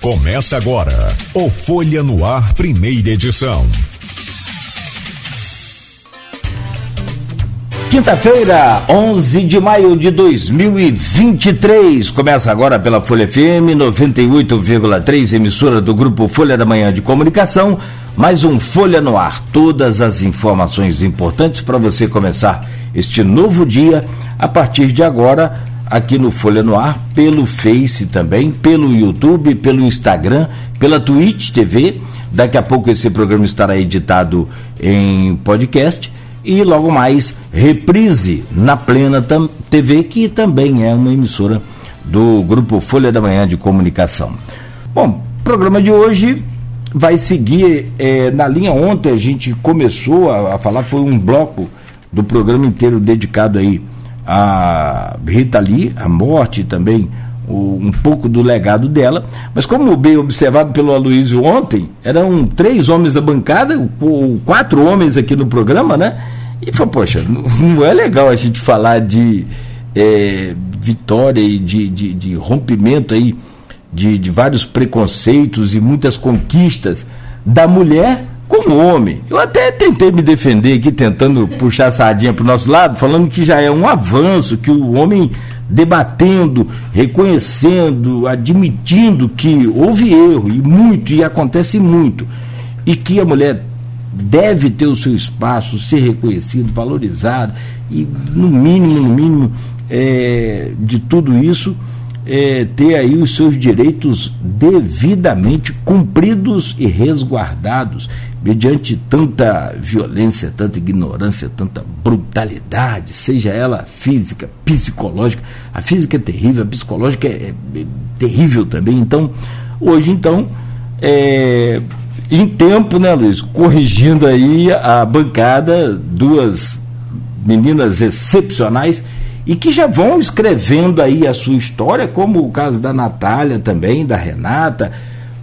Começa agora o Folha no Ar, primeira edição. Quinta-feira, 11 de maio de 2023. Começa agora pela Folha FM 98,3, emissora do grupo Folha da Manhã de Comunicação. Mais um Folha no Ar. Todas as informações importantes para você começar este novo dia a partir de agora aqui no Folha no Ar, pelo Face também, pelo YouTube, pelo Instagram, pela Twitch TV. Daqui a pouco esse programa estará editado em podcast e logo mais reprise na Plena TV, que também é uma emissora do grupo Folha da Manhã de Comunicação. Bom, programa de hoje vai seguir é, na linha ontem a gente começou a, a falar foi um bloco do programa inteiro dedicado aí a Rita Lee, a morte também, o, um pouco do legado dela. Mas como bem observado pelo Aloysio ontem, eram três homens da bancada, ou quatro homens aqui no programa, né? E falou, poxa, não é legal a gente falar de é, vitória e de, de, de rompimento aí de, de vários preconceitos e muitas conquistas da mulher como homem. Eu até tentei me defender aqui, tentando puxar a sardinha para o nosso lado, falando que já é um avanço, que o homem debatendo, reconhecendo, admitindo que houve erro, e muito, e acontece muito, e que a mulher deve ter o seu espaço, ser reconhecido, valorizado, e no mínimo, no mínimo, é, de tudo isso, é, ter aí os seus direitos devidamente cumpridos e resguardados mediante tanta violência, tanta ignorância, tanta brutalidade, seja ela física, psicológica. A física é terrível, a psicológica é, é, é terrível também. Então, hoje, então, é, em tempo, né, Luiz, corrigindo aí a bancada, duas meninas excepcionais e que já vão escrevendo aí a sua história, como o caso da Natália também, da Renata,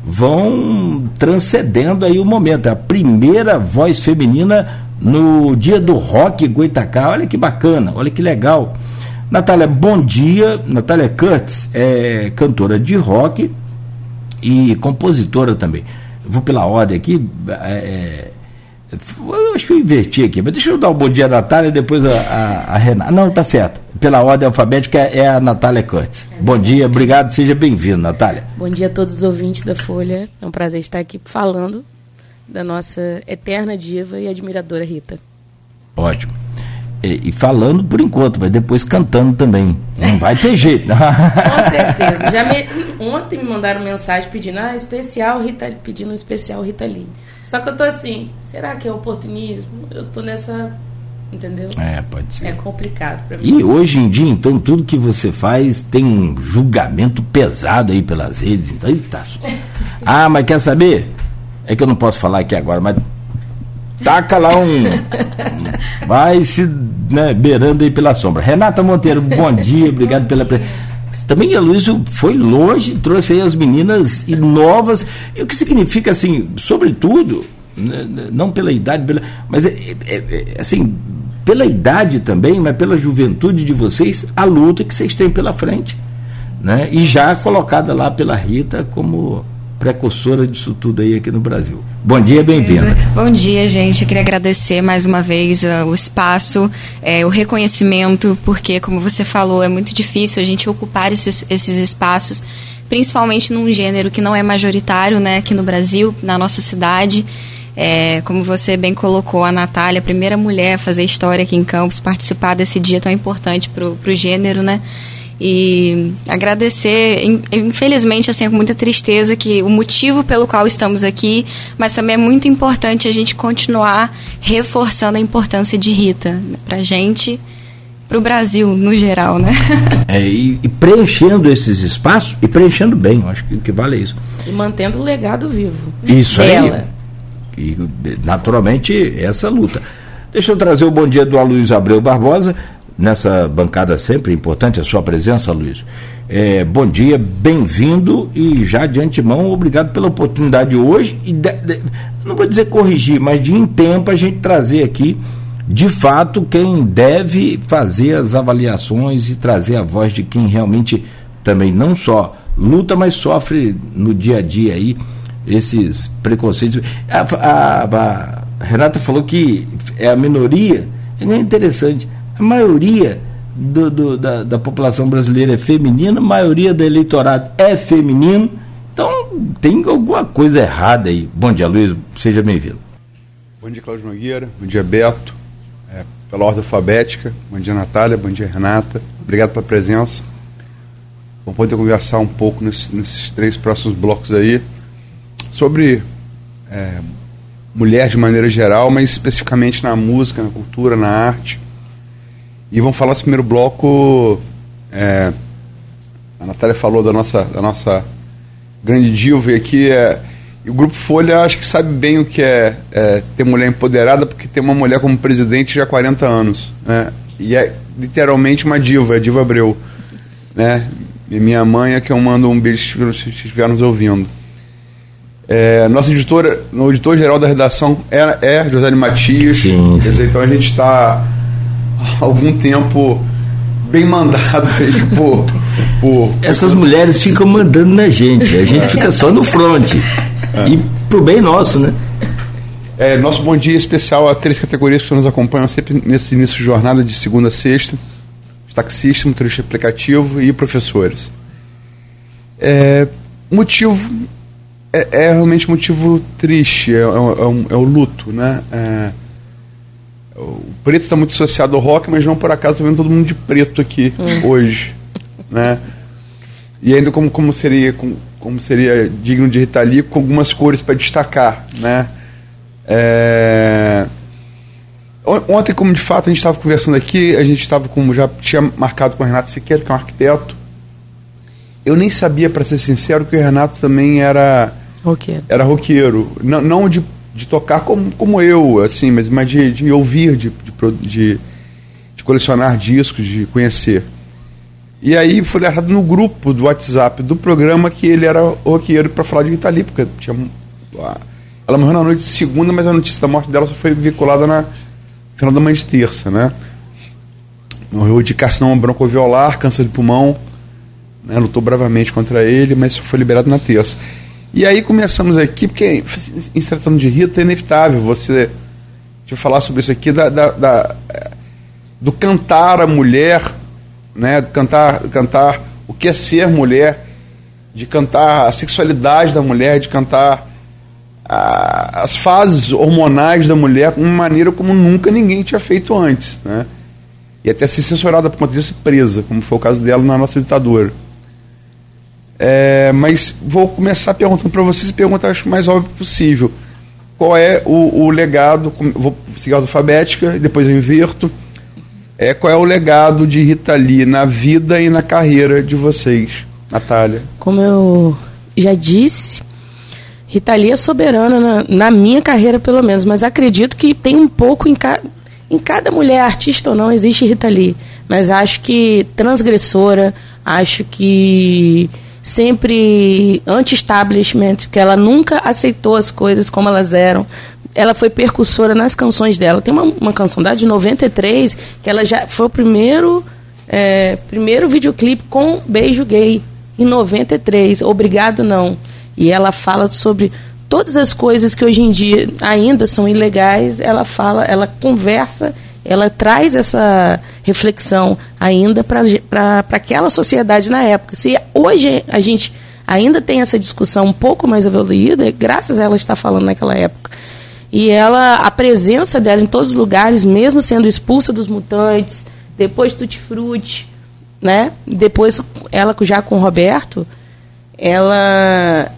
vão transcendendo aí o momento. É a primeira voz feminina no dia do rock Goitacá. Olha que bacana, olha que legal. Natália, bom dia. Natália Kurtz é cantora de rock e compositora também. Vou pela ordem aqui. É, eu acho que eu inverti aqui, mas deixa eu dar um bom dia à Natália e depois a, a, a Renata. Não, tá certo. Pela ordem alfabética é a Natália Curtis. É bom dia, obrigado, seja bem-vindo, Natália. Bom dia a todos os ouvintes da Folha. É um prazer estar aqui falando da nossa eterna diva e admiradora Rita. Ótimo. E, e, falando por enquanto, mas depois cantando também. Não vai ter jeito. Com certeza. Já me, ontem me mandaram mensagem pedindo, ah, especial Rita, pedindo um especial Rita Lee. Só que eu tô assim, será que é oportunismo? Eu tô nessa. Entendeu? É, pode ser. É complicado para mim. E hoje em dia, então, tudo que você faz tem um julgamento pesado aí pelas redes. Então, eita. ah, mas quer saber? É que eu não posso falar aqui agora, mas taca lá um. vai se né, beirando aí pela sombra. Renata Monteiro, bom dia, obrigado pela também a Luiz foi longe, trouxe aí as meninas e novas, e o que significa assim, sobretudo, né, né não pela idade, pela, mas é, é, é, assim, pela idade também, mas pela juventude de vocês, a luta que vocês têm pela frente. Né? E já colocada lá pela Rita como precursora disso tudo aí aqui no Brasil. Bom dia, bem-vinda. Bom dia, gente. Eu queria agradecer mais uma vez uh, o espaço, é, o reconhecimento, porque, como você falou, é muito difícil a gente ocupar esses, esses espaços, principalmente num gênero que não é majoritário né, aqui no Brasil, na nossa cidade. É, como você bem colocou, a Natália, a primeira mulher a fazer história aqui em Campos, participar desse dia tão importante para o gênero, né? E agradecer, infelizmente, assim, com muita tristeza que o motivo pelo qual estamos aqui, mas também é muito importante a gente continuar reforçando a importância de Rita para gente, para o Brasil no geral, né? É, e, e, preenchendo esses espaços e preenchendo bem, eu acho que, que vale isso. E mantendo o legado vivo. Isso dela. aí. E naturalmente essa luta. Deixa eu trazer o bom dia do Aloysio Abreu Barbosa nessa bancada sempre importante a sua presença, Luiz. É, bom dia, bem-vindo e já de antemão, obrigado pela oportunidade hoje. E de, de, não vou dizer corrigir, mas de em tempo a gente trazer aqui, de fato, quem deve fazer as avaliações e trazer a voz de quem realmente também não só luta, mas sofre no dia a dia aí esses preconceitos. A, a, a Renata falou que é a minoria, é interessante. A maioria do, do, da, da população brasileira é feminina, a maioria do eleitorado é feminino. Então tem alguma coisa errada aí. Bom dia, Luiz, seja bem-vindo. Bom dia, Cláudio Nogueira. Bom dia, Beto. É, pela ordem alfabética. Bom dia, Natália. Bom dia, Renata. Obrigado pela presença. Vamos poder conversar um pouco nesses, nesses três próximos blocos aí sobre é, mulher de maneira geral, mas especificamente na música, na cultura, na arte. E vamos falar esse primeiro bloco. É, a Natália falou da nossa, da nossa grande diva aqui. É, e o Grupo Folha acho que sabe bem o que é, é, ter mulher empoderada, porque tem uma mulher como presidente já há 40 anos. Né? E é literalmente uma diva, é Diva Abreu. Né? E minha mãe é que eu mando um beijo se estiver nos ouvindo. É, nossa editora, o editor-geral da redação é, é José Matias. Sim, sim. Então a gente está algum tempo bem mandado aí por, por. Essas mulheres ficam mandando na gente, a gente fica só no front. É. E pro bem nosso, né? É, nosso bom dia especial a três categorias que nos acompanham sempre nesse início de jornada de segunda a sexta: taxista, motorista aplicativo e professores. É, motivo é, é, realmente motivo triste, é, é, é, um, é o luto, né? É, o preto está muito associado ao rock, mas não por acaso estou vendo todo mundo de preto aqui hum. hoje, né? E ainda como, como seria como, como seria digno de Rita Lee, com algumas cores para destacar, né? É... Ontem, como de fato a gente estava conversando aqui, a gente estava como já tinha marcado com o Renato Siqueira, que é um arquiteto. Eu nem sabia, para ser sincero, que o Renato também era roqueiro. Era roqueiro, não, não de de tocar como, como eu, assim, mas, mas de, de ouvir, de, de, de, colecionar discos, de conhecer. E aí foi errado no grupo do WhatsApp do programa que ele era roqueiro para falar de Rita Lee, porque tinha, ela morreu na noite de segunda, mas a notícia da morte dela só foi vinculada na final da manhã de terça, né? Morreu de carcinoma broncoalveolar, câncer de pulmão, né? lutou bravamente contra ele, mas foi liberado na terça. E aí começamos aqui, porque em tratando de Rita é inevitável você. Eu falar sobre isso aqui, da, da, da do cantar a mulher, né? Do cantar, cantar o que é ser mulher, de cantar a sexualidade da mulher, de cantar a, as fases hormonais da mulher de uma maneira como nunca ninguém tinha feito antes. Né? E até ser censurada por conta disso presa, como foi o caso dela na nossa ditadura. É, mas vou começar perguntando para vocês e perguntar acho mais óbvio possível. Qual é o, o legado? Vou seguir a alfabética, depois eu inverto. É, qual é o legado de Rita Lee na vida e na carreira de vocês, Natália? Como eu já disse, Rita Lee é soberana na, na minha carreira, pelo menos, mas acredito que tem um pouco em, ca, em cada mulher, artista ou não, existe Rita Lee. Mas acho que transgressora, acho que sempre anti-establishment, que ela nunca aceitou as coisas como elas eram. Ela foi percussora nas canções dela. Tem uma, uma canção dela de 93 que ela já foi o primeiro é, primeiro videoclipe com beijo gay em 93. Obrigado não. E ela fala sobre todas as coisas que hoje em dia ainda são ilegais. Ela fala, ela conversa ela traz essa reflexão ainda para aquela sociedade na época. Se hoje a gente ainda tem essa discussão um pouco mais evoluída, é graças a ela estar falando naquela época. E ela, a presença dela em todos os lugares, mesmo sendo expulsa dos mutantes, depois Tutti Frutti, né? Depois ela já com o Roberto, ela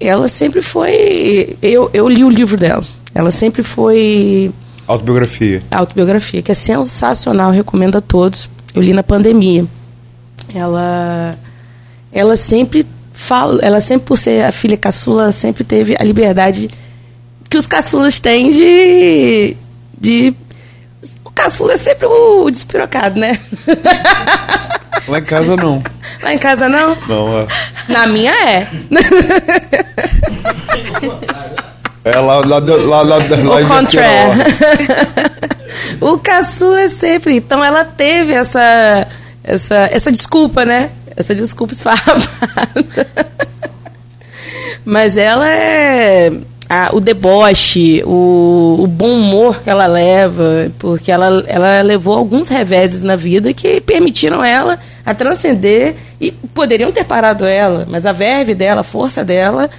ela sempre foi eu, eu li o livro dela. Ela sempre foi Autobiografia. Autobiografia, que é sensacional, recomendo a todos. Eu li na pandemia. Ela ela sempre fala, ela sempre por ser a filha caçula, sempre teve a liberdade que os caçulas têm de de o caçula é sempre o despirocado, né? Lá em casa não. Lá em casa não? Não, é. Na minha é. É lá, lá, lá, lá, lá O contrário. o caçula é sempre. Então ela teve essa, essa, essa desculpa, né? essa desculpa esfarrapada. Mas ela é a, o deboche, o, o, bom humor que ela leva, porque ela, ela levou alguns reveses na vida que permitiram ela a transcender e poderiam ter parado ela, mas a verve dela, a força dela,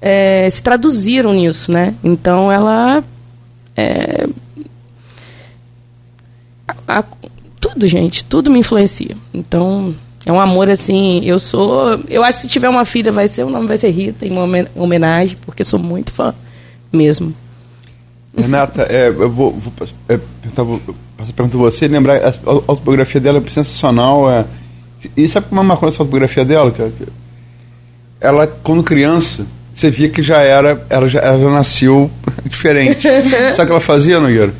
é, se traduziram nisso, né? Então ela é, a, a, tudo, gente, tudo me influencia. Então é um amor assim. Eu sou. Eu acho que se tiver uma filha, vai ser o nome vai ser Rita, em homenagem, porque sou muito fã mesmo. Renata, é, eu vou, vou é, perguntar, passar a pergunta a você, lembrar, a, a autobiografia dela é sensacional. É, e sabe como é marcou essa autobiografia dela? Ela, quando criança, você via que já era, ela já, ela já nasceu diferente. sabe o que ela fazia, Nogueira?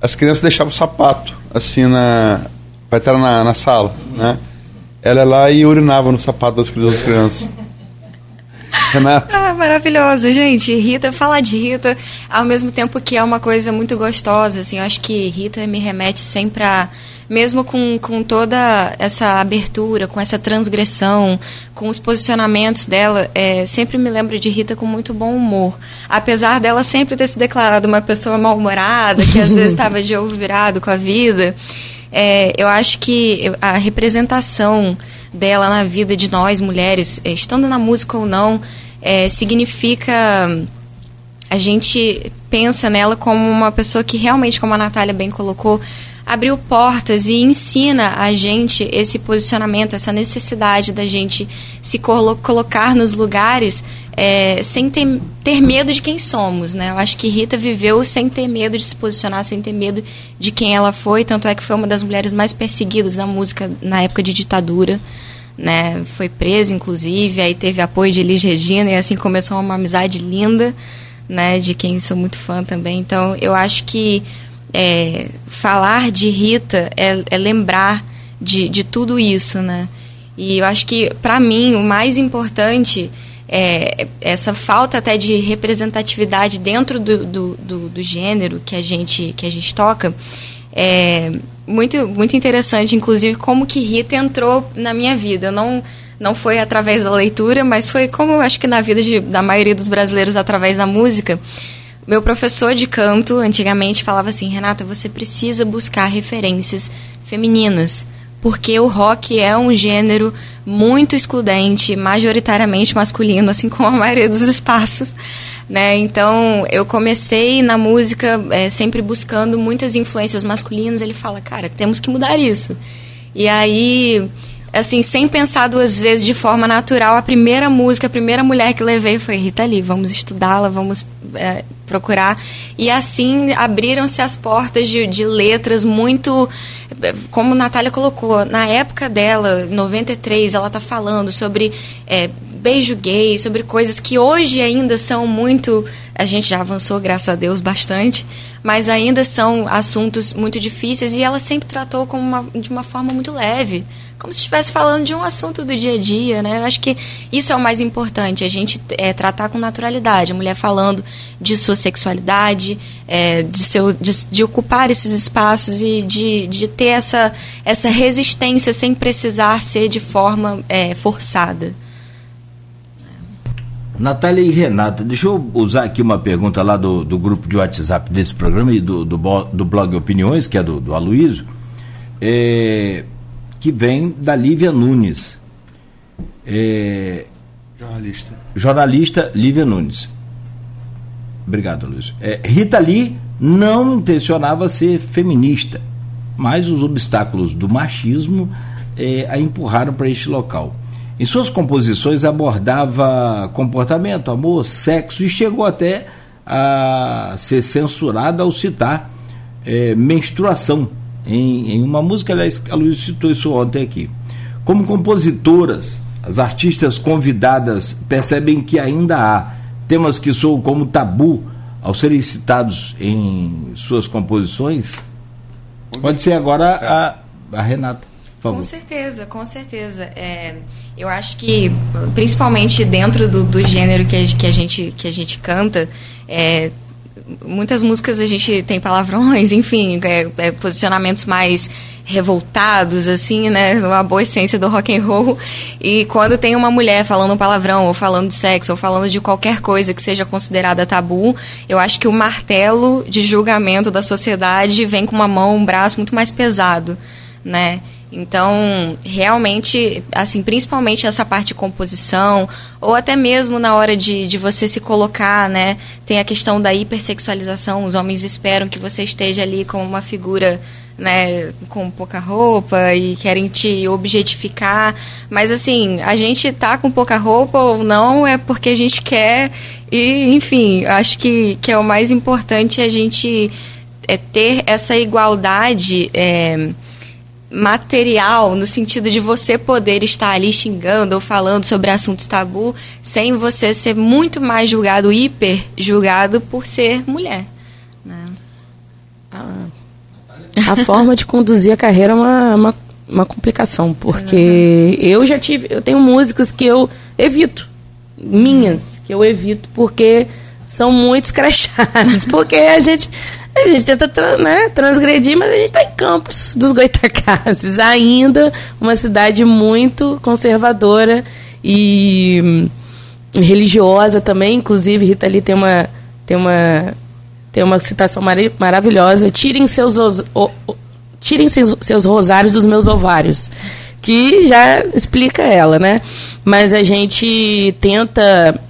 As crianças deixavam o sapato, assim, na, para entrar na, na sala, né? Ela ia lá e urinava no sapato das crianças. Renata. Ah, maravilhosa, gente. Rita, falar de Rita, ao mesmo tempo que é uma coisa muito gostosa, assim, eu acho que Rita me remete sempre a mesmo com, com toda essa abertura, com essa transgressão, com os posicionamentos dela, é, sempre me lembro de Rita com muito bom humor. Apesar dela sempre ter se declarado uma pessoa mal-humorada, que às vezes estava de ovo virado com a vida, é, eu acho que a representação dela na vida de nós mulheres, é, estando na música ou não, é, significa a gente pensa nela como uma pessoa que realmente, como a Natália bem colocou, abriu portas e ensina a gente esse posicionamento, essa necessidade da gente se colo colocar nos lugares é, sem ter, ter medo de quem somos, né? Eu acho que Rita viveu sem ter medo de se posicionar, sem ter medo de quem ela foi, tanto é que foi uma das mulheres mais perseguidas na música na época de ditadura, né? Foi presa, inclusive, aí teve apoio de Elis Regina e assim começou uma amizade linda, né? De quem sou muito fã também. Então, eu acho que é, falar de Rita é, é lembrar de, de tudo isso, né? E eu acho que, para mim, o mais importante é essa falta até de representatividade dentro do, do, do, do, gênero que a gente, que a gente toca. É muito, muito interessante, inclusive, como que Rita entrou na minha vida. Não, não foi através da leitura, mas foi como eu acho que na vida de, da maioria dos brasileiros, através da música. Meu professor de canto antigamente falava assim: Renata, você precisa buscar referências femininas, porque o rock é um gênero muito excludente, majoritariamente masculino, assim como a maioria dos espaços. Né? Então, eu comecei na música é, sempre buscando muitas influências masculinas. Ele fala, cara, temos que mudar isso. E aí assim, sem pensar duas vezes, de forma natural, a primeira música, a primeira mulher que levei foi Rita Lee. Vamos estudá-la, vamos é, procurar. E assim abriram-se as portas de, de letras muito. Como Natália colocou, na época dela, 93, ela está falando sobre é, beijo gay, sobre coisas que hoje ainda são muito. A gente já avançou, graças a Deus, bastante, mas ainda são assuntos muito difíceis e ela sempre tratou como uma, de uma forma muito leve como se estivesse falando de um assunto do dia a dia, né? Eu acho que isso é o mais importante, a gente é, tratar com naturalidade, a mulher falando de sua sexualidade, é, de, seu, de, de, ocupar esses espaços e de, de ter essa, essa resistência sem precisar ser de forma é, forçada. Natália e Renata, deixa eu usar aqui uma pergunta lá do, do grupo de WhatsApp desse programa e do, do, do blog Opiniões, que é do, do Aloysio. É, que vem da Lívia Nunes. É, jornalista. Jornalista Lívia Nunes. Obrigado, Luiz. É, Rita Lee não intencionava ser feminista, mas os obstáculos do machismo é, a empurraram para este local. Em suas composições abordava comportamento, amor, sexo e chegou até a ser censurada ao citar é, menstruação em, em uma música, aliás, a Luiz citou isso ontem aqui. Como compositoras, as artistas convidadas percebem que ainda há temas que soam como tabu ao serem citados em suas composições? Pode ser agora a, a Renata. Com certeza, com certeza. É, eu acho que, principalmente dentro do, do gênero que a, que a, gente, que a gente canta, é, muitas músicas a gente tem palavrões, enfim, é, é, posicionamentos mais revoltados, assim, né? Uma boa essência do rock and roll. E quando tem uma mulher falando palavrão, ou falando de sexo, ou falando de qualquer coisa que seja considerada tabu, eu acho que o martelo de julgamento da sociedade vem com uma mão, um braço muito mais pesado, né? Então, realmente, assim, principalmente essa parte de composição, ou até mesmo na hora de, de você se colocar, né? Tem a questão da hipersexualização, os homens esperam que você esteja ali como uma figura né, com pouca roupa e querem te objetificar. Mas assim, a gente tá com pouca roupa ou não é porque a gente quer. E, enfim, acho que, que é o mais importante a gente é ter essa igualdade. É, material no sentido de você poder estar ali xingando ou falando sobre assuntos tabu sem você ser muito mais julgado, hiper julgado por ser mulher. Né? Ah, a forma de conduzir a carreira é uma, uma, uma complicação, porque uhum. eu já tive, eu tenho músicas que eu evito, minhas, que eu evito porque são muito escrachadas, porque a gente a gente tenta né, transgredir, mas a gente está em Campos dos Goitacazes, ainda uma cidade muito conservadora e religiosa também, inclusive Rita ali tem uma tem uma tem uma citação mar maravilhosa. Tirem seus, o, o, tirem seus, seus rosários dos meus ovários. Que já explica ela, né? Mas a gente tenta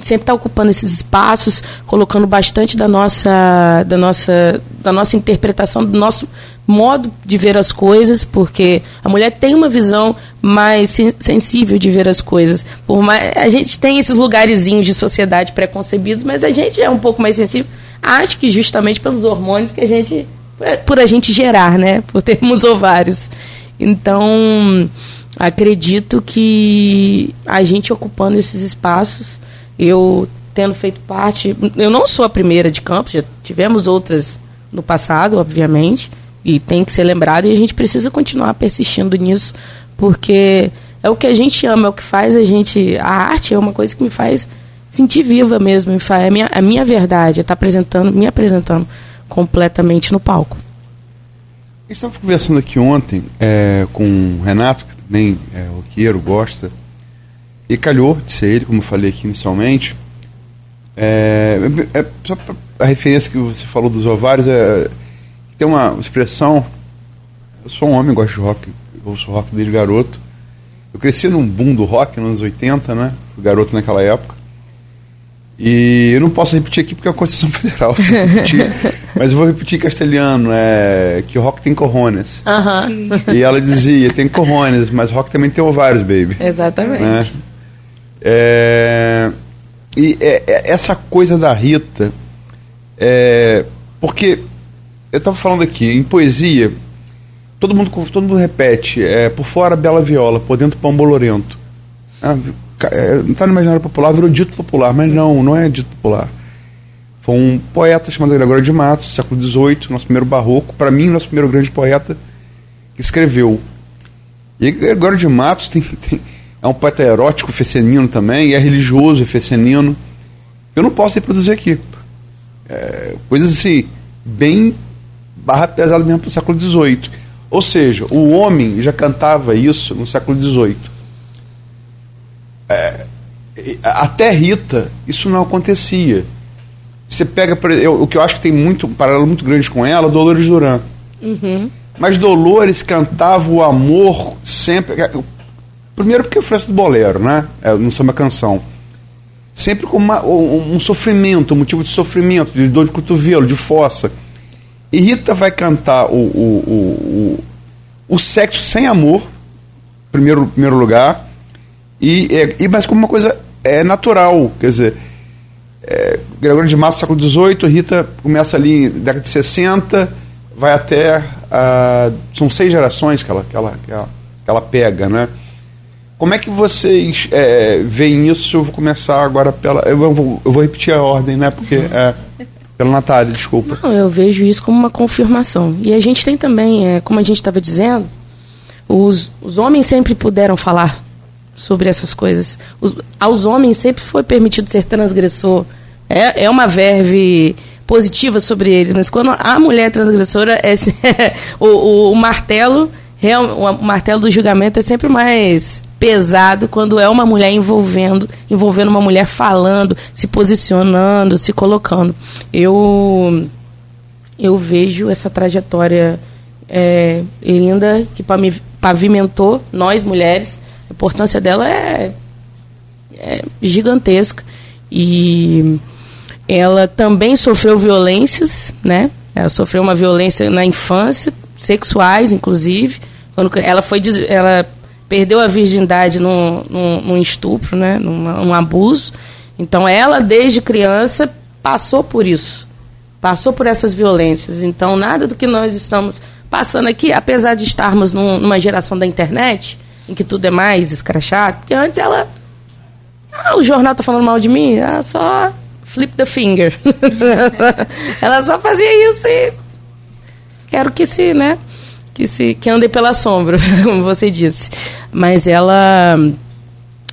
sempre estar tá ocupando esses espaços, colocando bastante da nossa, da nossa, da nossa interpretação, do nosso modo de ver as coisas, porque a mulher tem uma visão mais sensível de ver as coisas. Por mais, a gente tem esses lugarzinhos de sociedade preconcebidos, mas a gente é um pouco mais sensível Acho que justamente pelos hormônios que a gente. por a gente gerar, né? Por termos ovários. Então, acredito que a gente ocupando esses espaços, eu tendo feito parte. Eu não sou a primeira de campos, já tivemos outras no passado, obviamente, e tem que ser lembrado, e a gente precisa continuar persistindo nisso, porque é o que a gente ama, é o que faz a gente. A arte é uma coisa que me faz sentir viva mesmo, me faz, é a minha, a minha verdade, está apresentando, me apresentando completamente no palco. Estava conversando aqui ontem é, com o Renato, que também é roqueiro, gosta, e calhou de ser ele, como eu falei aqui inicialmente. É, é, só a referência que você falou dos ovários, é, tem uma expressão. Eu sou um homem, gosto de rock, eu ouço rock desde garoto. Eu cresci num boom do rock nos anos 80, né? Fui garoto naquela época. E eu não posso repetir aqui porque é uma Constituição Federal. mas eu vou repetir em castelhano, é, que o rock tem corrones. Uh -huh. E ela dizia, tem corrones, mas rock também tem ovários, baby. Exatamente. Né? É, e é, é, essa coisa da Rita, é, porque eu estava falando aqui, em poesia, todo mundo, todo mundo repete, é, por fora bela viola, por dentro pão bolorento. Ah, é, não está no imaginário popular, virou dito popular, mas não, não é dito popular. Foi um poeta chamado Gregório de Matos, século XVIII, nosso primeiro barroco, para mim, nosso primeiro grande poeta, que escreveu. E Gregório de Matos tem, tem, é um poeta erótico fecenino também, é religioso fecenino. Eu não posso reproduzir aqui. É, coisas assim, bem barra pesada mesmo para o século XVIII. Ou seja, o homem já cantava isso no século XVIII é, até Rita, isso não acontecia. Você pega, eu, o que eu acho que tem muito, um paralelo muito grande com ela, Dolores Duran. Uhum. Mas Dolores cantava o amor sempre. Primeiro porque foi do bolero, né? É, no samba canção. Sempre com uma, um, um, sofrimento, um motivo de sofrimento, de dor de cotovelo, de fossa. E Rita vai cantar o, o, o, o, o sexo sem amor, primeiro, primeiro lugar e, é, e, mas como uma coisa é natural, quer dizer, é, Gregório de Matos, século XVIII, Rita começa ali década de 60, vai até. Uh, são seis gerações que ela, que, ela, que, ela, que ela pega, né? Como é que vocês é, veem isso? Eu vou começar agora pela. Eu vou, eu vou repetir a ordem, né? Porque. É, pela Natália, desculpa. Não, eu vejo isso como uma confirmação. E a gente tem também, é, como a gente estava dizendo, os, os homens sempre puderam falar sobre essas coisas. Os, aos homens sempre foi permitido ser transgressor. É, é uma verve positivas sobre eles, mas quando a mulher transgressora é o, o, o martelo, real, o martelo do julgamento é sempre mais pesado quando é uma mulher envolvendo, envolvendo uma mulher falando, se posicionando, se colocando. Eu eu vejo essa trajetória é, linda que pavimentou nós mulheres. A importância dela é, é gigantesca e ela também sofreu violências, né? Ela sofreu uma violência na infância, sexuais inclusive. Quando ela foi ela perdeu a virgindade num, num, num estupro, né? Num, abuso. Então ela, desde criança, passou por isso. Passou por essas violências. Então, nada do que nós estamos passando aqui, apesar de estarmos num, numa geração da internet, em que tudo é mais escrachado, porque antes ela. Ah, o jornal tá falando mal de mim? Ela só flip the finger. ela só fazia isso e. Quero que se, né? Que se que ande pela sombra, como você disse. Mas ela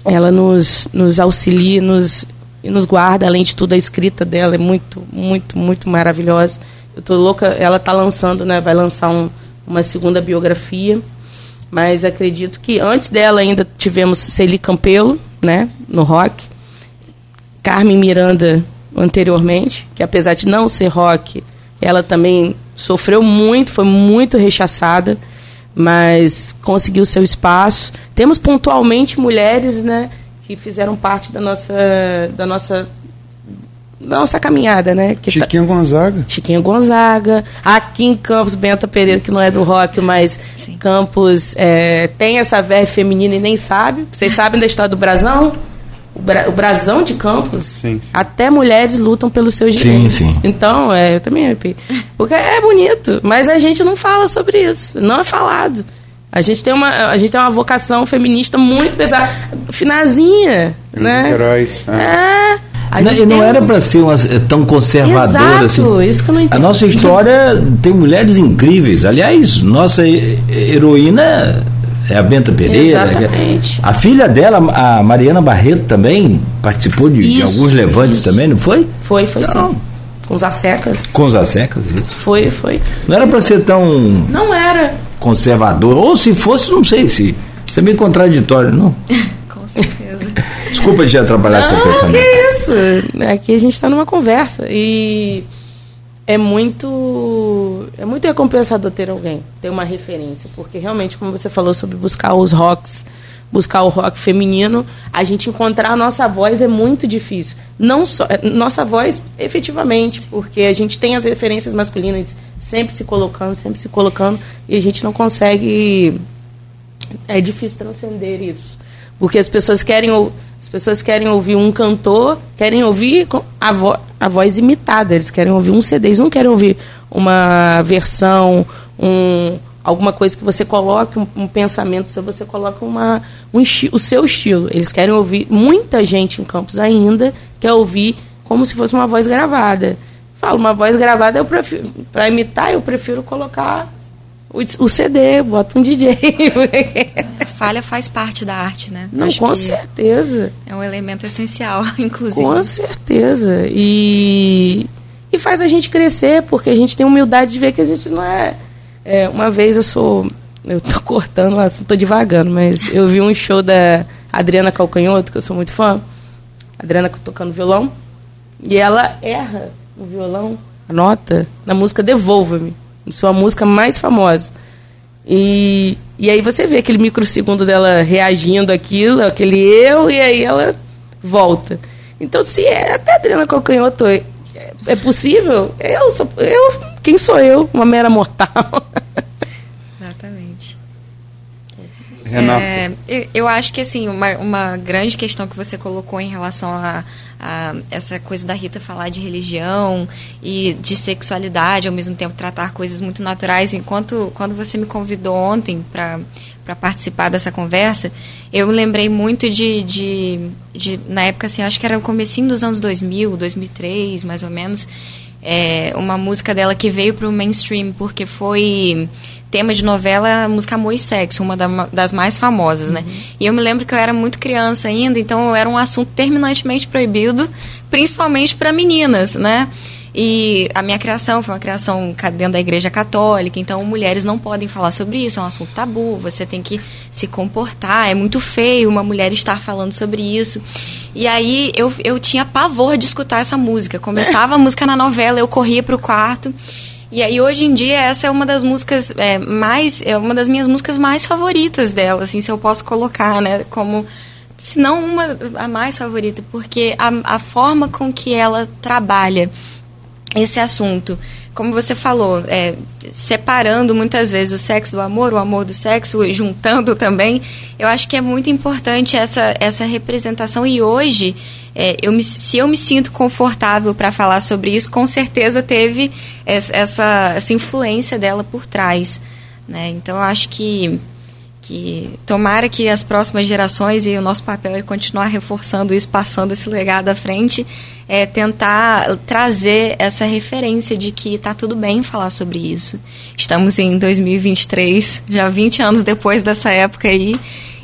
ela nos, nos auxilia, nos e nos guarda, além de tudo a escrita dela é muito, muito, muito maravilhosa. Eu tô louca, ela tá lançando, né, vai lançar um, uma segunda biografia, mas acredito que antes dela ainda tivemos Celi Campelo, né, no rock. Carmen Miranda anteriormente, que apesar de não ser rock, ela também sofreu muito, foi muito rechaçada, mas conseguiu seu espaço. Temos pontualmente mulheres, né, que fizeram parte da nossa da nossa da nossa caminhada, né? Que Chiquinha tá... Gonzaga. Chiquinha Gonzaga. Aqui em Campos, Benta Pereira, que não é do rock, mas Sim. Campos é, tem essa verve feminina e nem sabe. Vocês sabem da história do Brasão? O, bra, o brasão de Campos, sim, sim. até mulheres lutam pelos seus direitos. Sim, sim. Então, é, eu também arrepio. Porque é bonito, mas a gente não fala sobre isso. Não é falado. A gente tem uma, a gente tem uma vocação feminista muito pesada. Finazinha, né? Heróis. É. é não, e não era para ser uma, tão conservadora Exato, assim. Isso que eu não entendo. A nossa história tem mulheres incríveis. Aliás, nossa heroína é a Benta Pereira. Exatamente. A filha dela, a Mariana Barreto, também participou de, de alguns levantes isso. também, não foi? Foi, foi então, sim. Com os assecas. Com os assecas, isso. Foi, foi. Não era para ser tão. Não era. Conservador. Ou se fosse, não sei se. Isso é meio contraditório, não? Com certeza. Desculpa de atrapalhar não, seu pensamento. Que isso? Aqui a gente está numa conversa. E é muito é muito recompensador ter alguém, ter uma referência, porque realmente, como você falou sobre buscar os rocks, buscar o rock feminino, a gente encontrar a nossa voz é muito difícil. Não só é, nossa voz, efetivamente, porque a gente tem as referências masculinas sempre se colocando, sempre se colocando, e a gente não consegue é difícil transcender isso. Porque as pessoas querem as pessoas querem ouvir um cantor, querem ouvir a, vo a voz imitada, eles querem ouvir um CD, eles não querem ouvir uma versão, um, alguma coisa que você coloque, um, um pensamento, se você coloca uma, um o seu estilo. Eles querem ouvir, muita gente em Campos ainda quer ouvir como se fosse uma voz gravada. Falo, uma voz gravada, para imitar, eu prefiro colocar o, CD, bota um DJ. A falha faz parte da arte, né? Não, Acho com certeza. É um elemento essencial, inclusive. Com certeza. E, e faz a gente crescer, porque a gente tem humildade de ver que a gente não é. é uma vez eu sou. Eu tô cortando, tô devagando, mas eu vi um show da Adriana Calcanhoto, que eu sou muito fã. Adriana tocando violão. E ela erra o violão, a nota, na música Devolva-me sua música mais famosa. E, e aí você vê aquele microsegundo dela reagindo aquilo, aquele eu, e aí ela volta. Então, se é até Adriana Calcanhoto é, é possível, eu sou eu, quem sou eu? Uma mera mortal. Exatamente. Renata. É, eu acho que assim, uma, uma grande questão que você colocou em relação a a, essa coisa da Rita falar de religião e de sexualidade, ao mesmo tempo tratar coisas muito naturais. Enquanto quando você me convidou ontem para participar dessa conversa, eu lembrei muito de, de, de, na época assim, acho que era o comecinho dos anos 2000, 2003, mais ou menos, é, uma música dela que veio para o mainstream porque foi tema de novela a música Amor e Sexo, uma das mais famosas, né? Uhum. E eu me lembro que eu era muito criança ainda, então era um assunto terminantemente proibido, principalmente para meninas, né? E a minha criação foi uma criação dentro da igreja católica, então mulheres não podem falar sobre isso, é um assunto tabu, você tem que se comportar, é muito feio uma mulher estar falando sobre isso. E aí eu, eu tinha pavor de escutar essa música. Começava a música na novela, eu corria pro quarto. E aí hoje em dia essa é uma das músicas é, mais é uma das minhas músicas mais favoritas dela, assim, se eu posso colocar, né, como se não uma a mais favorita, porque a, a forma com que ela trabalha esse assunto. Como você falou, é, separando muitas vezes o sexo do amor, o amor do sexo, juntando também, eu acho que é muito importante essa, essa representação. E hoje, é, eu me, se eu me sinto confortável para falar sobre isso, com certeza teve essa, essa influência dela por trás. Né? Então, eu acho que que tomara que as próximas gerações e o nosso papel é continuar reforçando isso, passando esse legado à frente, é tentar trazer essa referência de que está tudo bem falar sobre isso. Estamos em 2023, já 20 anos depois dessa época aí,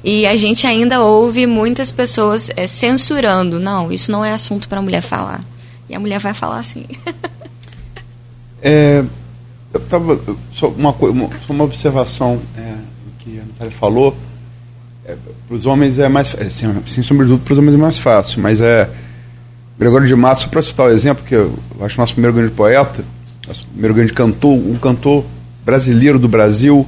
e a gente ainda ouve muitas pessoas é, censurando, não, isso não é assunto para a mulher falar. E a mulher vai falar assim. é, eu tava, só uma, uma, só uma observação. É que a Natália falou, é, para os homens é mais é, sem, sem sombra de dúvida, para os homens é mais fácil, mas é. Gregório de Matos, só para citar o um exemplo, que eu acho nosso primeiro grande poeta, nosso primeiro grande cantor, um cantor brasileiro do Brasil,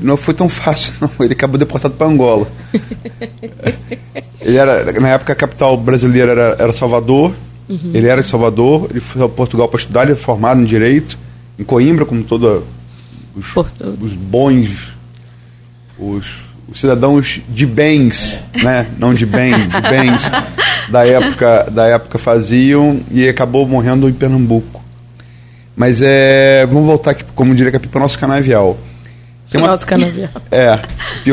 não foi tão fácil, não. Ele acabou deportado para Angola. ele era, na época, a capital brasileira era, era Salvador. Uhum. Ele era de Salvador. Ele foi a Portugal para estudar. Ele é formado em Direito, em Coimbra, como todos os, os bons os, os cidadãos de bens, né? não de bem, de bens da época, da época faziam e acabou morrendo em Pernambuco. Mas é, vamos voltar aqui, como diria Capi, para o nosso canavial. Tem uma, nosso canavial. É,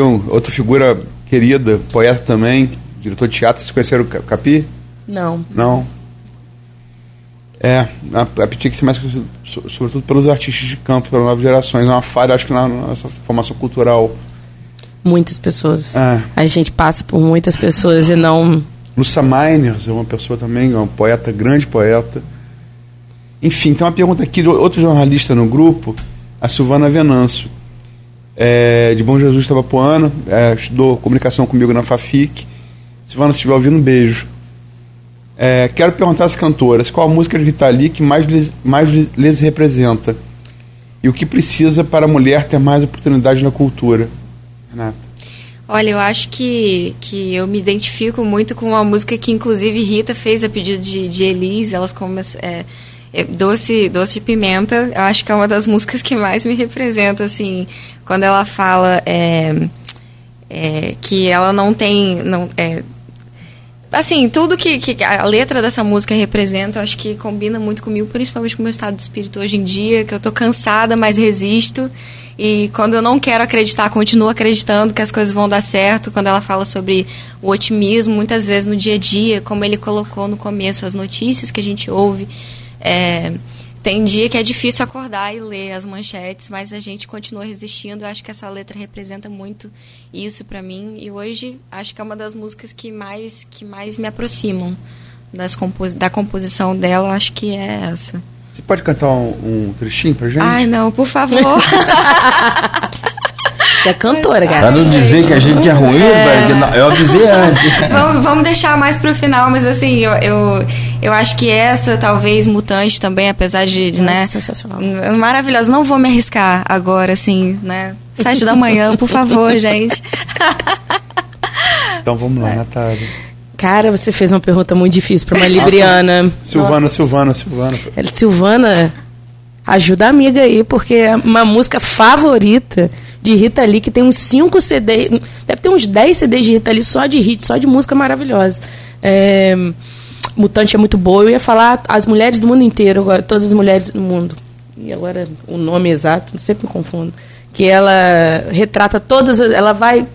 um, outra figura querida, poeta também, diretor de teatro. Vocês conheceram o Capi? Não. Não. É, a, a tinha que ser mais sobretudo pelos artistas de campo, pelas novas gerações. É uma falha, acho que na nossa formação cultural muitas pessoas. É. A gente passa por muitas pessoas e não. Lucia Miners é uma pessoa também, é uma poeta, grande poeta. Enfim, tem uma pergunta aqui de outro jornalista no grupo, a Silvana Venâncio. É, de Bom Jesus Tabapuana, é, estudou comunicação comigo na FAFIC. Silvana, se estiver ouvindo, um beijo. É, quero perguntar às cantoras qual a música de Rita que mais lhes, mais lhes representa e o que precisa para a mulher ter mais oportunidade na cultura. Renata? Olha, eu acho que, que eu me identifico muito com uma música que, inclusive, Rita fez a pedido de, de Elise. Elas começam. É, é, doce, doce de pimenta, eu acho que é uma das músicas que mais me representa, assim, quando ela fala é, é, que ela não tem. Não, é, assim, tudo que, que, a letra dessa música representa, acho que combina muito comigo, principalmente com o meu estado de espírito hoje em dia, que eu tô cansada, mas resisto. E quando eu não quero acreditar, continuo acreditando que as coisas vão dar certo. Quando ela fala sobre o otimismo, muitas vezes no dia a dia, como ele colocou no começo, as notícias que a gente ouve. É, tem dia que é difícil acordar e ler as manchetes, mas a gente continua resistindo. Eu acho que essa letra representa muito isso para mim. E hoje acho que é uma das músicas que mais, que mais me aproximam das compos da composição dela. Acho que é essa. Você pode cantar um, um trechinho pra gente? Ai, não, por favor. Você é cantora, cara. Pra não dizer que a gente é ruim, é... eu avisei antes. vamos, vamos deixar mais pro final, mas assim, eu, eu, eu acho que essa, talvez, mutante também, apesar de, de né? Sensacional. Maravilhosa. Não vou me arriscar agora, assim, né? Sete da manhã, por favor, gente. então vamos lá, Natália. Cara, você fez uma pergunta muito difícil para uma libriana. Silvana, Nossa. Silvana, Silvana. Silvana, ajuda a amiga aí, porque é uma música favorita de Rita Lee, que tem uns 5 CDs, deve ter uns 10 CDs de Rita Lee só de hit, só de música maravilhosa. É, Mutante é muito boa. Eu ia falar as mulheres do mundo inteiro, agora, todas as mulheres do mundo. E agora o nome exato, sempre me confundo. Que ela retrata todas, ela vai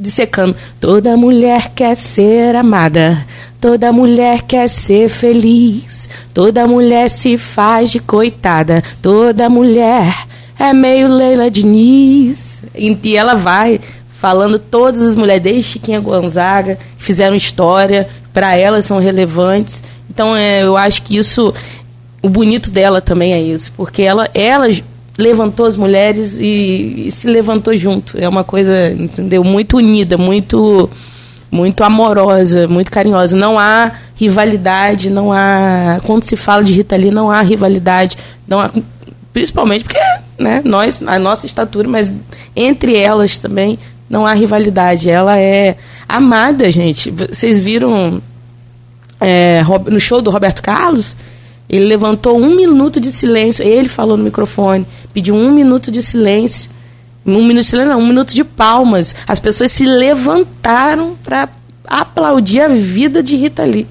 dissecando. Toda mulher quer ser amada, toda mulher quer ser feliz, toda mulher se faz de coitada, toda mulher é meio Leila Diniz. E, ela vai falando todas as mulheres, desde Chiquinha Gonzaga, que fizeram história, para elas são relevantes. Então é, eu acho que isso o bonito dela também é isso, porque ela, ela levantou as mulheres e, e, se levantou junto. É uma coisa, entendeu? Muito unida, muito muito amorosa, muito carinhosa. Não há rivalidade, não há quando se fala de Rita Lee, não há rivalidade, não há, principalmente porque, né, nós, a nossa estatura, mas entre elas também não há rivalidade. Ela é amada, gente. Vocês viram é, no show do Roberto Carlos? Ele levantou um minuto de silêncio. Ele falou no microfone, pediu um minuto de silêncio. Um minuto de silêncio, não, um minuto de palmas. As pessoas se levantaram para aplaudir a vida de Rita Lee.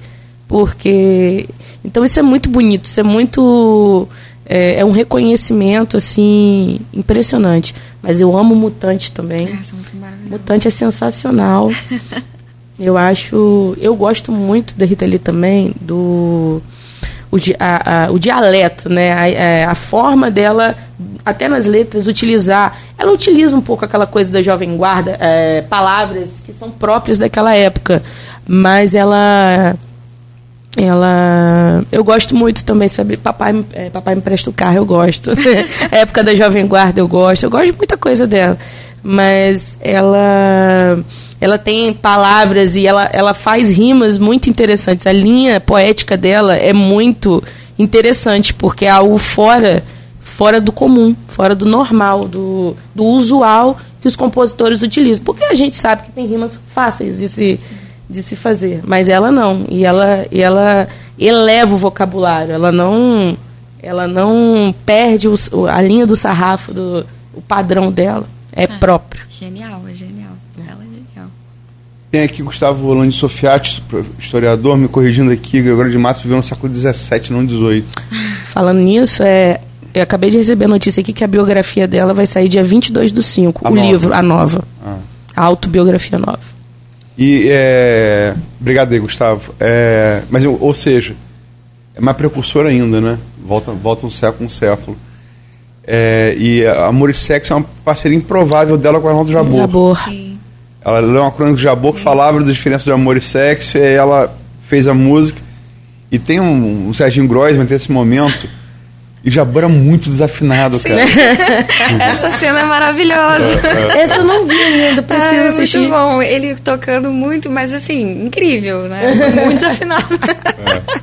Porque. Então isso é muito bonito, isso é muito. É, é um reconhecimento, assim, impressionante. Mas eu amo Mutante também. É, Mutante é sensacional. eu acho. Eu gosto muito da Rita Lee também, do o, a, a, o dialeto, né? A, é, a, forma dela, até nas letras, utilizar. Ela utiliza um pouco aquela coisa da jovem guarda, é, palavras que são próprias daquela época, mas ela ela eu gosto muito também sabe? Papai é, papai me presta o carro eu gosto. A época da jovem guarda eu gosto. Eu gosto de muita coisa dela. Mas ela ela tem palavras e ela, ela faz rimas muito interessantes. A linha poética dela é muito interessante, porque é algo fora, fora do comum, fora do normal, do, do usual que os compositores utilizam. Porque a gente sabe que tem rimas fáceis de se, de se fazer, mas ela não. E ela, e ela eleva o vocabulário, ela não, ela não perde o, a linha do sarrafo, do, o padrão dela. É ah, próprio. Genial, é genial. Tem aqui Gustavo Holandi Sofiati, historiador, me corrigindo aqui, Gregório de Matos viveu no século XVII, não XVIII. Falando nisso, é, eu acabei de receber a notícia aqui que a biografia dela vai sair dia 22 do 5, a o nova. livro, a nova. Ah. A autobiografia nova. E, é... Obrigado aí, Gustavo. É... Mas, ou seja, é mais precursor ainda, né? Volta, volta um século, um século. É... E Amor e Sexo é uma parceria improvável dela com o Arnaldo Jabor. Jabor. Sim. Ela leu uma crônica de Jabor que falava da diferença de amor e sexo, e aí ela fez a música. E tem um, um Serginho Groisman, tem esse momento. E Jabor é muito desafinado, Sim. cara. Essa cena é maravilhosa. É, é. Essa eu não vi ainda, preciso ah, assistir. Muito bom, ele tocando muito, mas assim, incrível, né? Muito desafinado. É.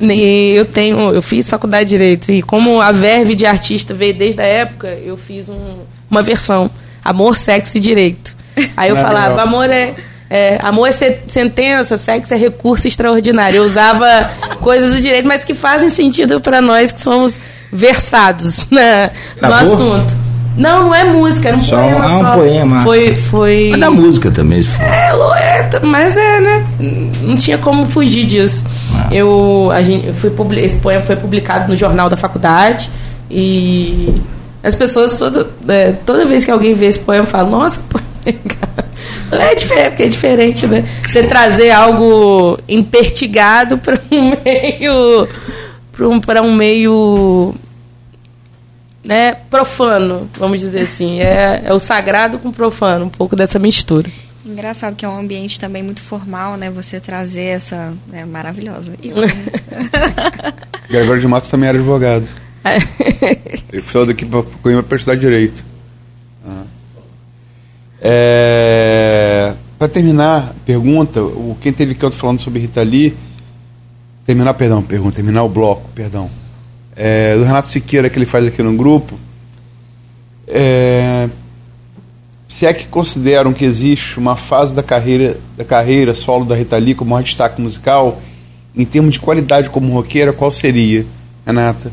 E eu tenho, eu fiz faculdade de direito e como a verve de artista veio desde a época, eu fiz um, uma versão amor, sexo e direito. Aí eu Não, falava, amor é, é, amor é sentença, sexo é recurso extraordinário. Eu usava coisas do direito, mas que fazem sentido para nós que somos versados né, no assunto. Não, não é música, era um só poema. Um, só. um poema. Foi, foi. Mas da música também, se for. É, é, mas é, né? Não tinha como fugir disso. Ah. Eu, a gente, eu fui, esse poema foi publicado no jornal da faculdade e as pessoas, toda, é, toda vez que alguém vê esse poema, falam, nossa, é diferente, é diferente, né? Você trazer algo impertigado para um meio. para um, um meio. Né, profano, vamos dizer assim. É, é o sagrado com o profano, um pouco dessa mistura. Engraçado que é um ambiente também muito formal, né? Você trazer essa. É maravilhosa. Gregório de Matos também era advogado. Ele foi daqui para Coimbra para estudar Direito. Ah. É, para terminar pergunta, o, quem teve canto falando sobre Rita Lee, terminar, perdão, pergunta, terminar o bloco, perdão. É, do Renato Siqueira que ele faz aqui no grupo. É, se é que consideram que existe uma fase da carreira, da carreira solo da Rita Lee como um destaque musical, em termos de qualidade como roqueira, qual seria, Renata?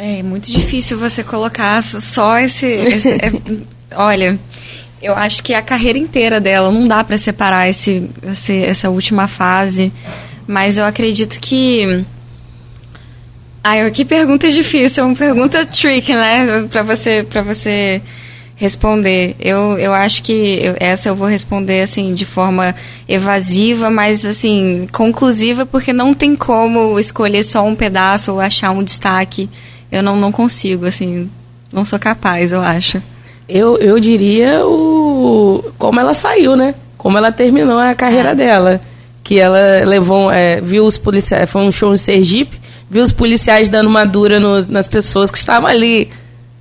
É muito difícil você colocar só esse. esse é, olha, eu acho que a carreira inteira dela não dá para separar esse, esse, essa última fase, mas eu acredito que. Ai, que pergunta difícil, é uma pergunta trick, né? Para você, para você responder. Eu, eu acho que essa eu vou responder assim de forma evasiva, mas assim conclusiva, porque não tem como escolher só um pedaço ou achar um destaque eu não, não consigo, assim, não sou capaz, eu acho. Eu, eu diria o como ela saiu, né? Como ela terminou a carreira é. dela. que ela levou, é, viu os policiais, foi um show em Sergipe, viu os policiais dando uma dura no, nas pessoas que estavam ali,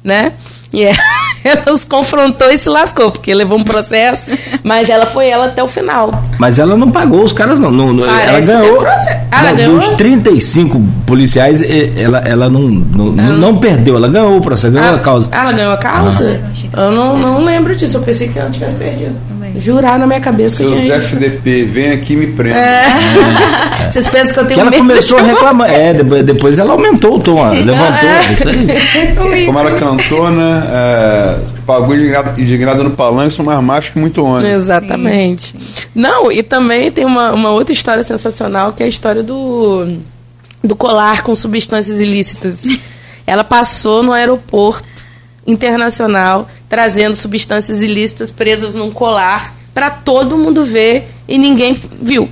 né? E é, ela os confrontou e se lascou, porque levou um processo, mas ela foi ela até o final. Mas ela não pagou os caras, não. não, não ela ganhou. Ela não, ganhou. Dos 35 policiais, ela, ela não, não, ela não, perdeu, ela ganhou o processo, ganhou ela, a causa. Ela ganhou a causa? Ah. Eu não, não lembro disso, eu pensei que ela tivesse perdido jurar na minha cabeça Seus que eu tinha FDP, vem aqui e me prenda. É. É. Vocês pensam que eu tenho que ela começou a reclamar. É, depois ela aumentou o tom, levantou, é. isso aí. Como ela cantou, né? Pagou indignada no palanque, são mais machos que muito ônibus. Exatamente. Sim. Não, e também tem uma, uma outra história sensacional, que é a história do, do colar com substâncias ilícitas. Ela passou no aeroporto internacional trazendo substâncias ilícitas presas num colar para todo mundo ver e ninguém viu.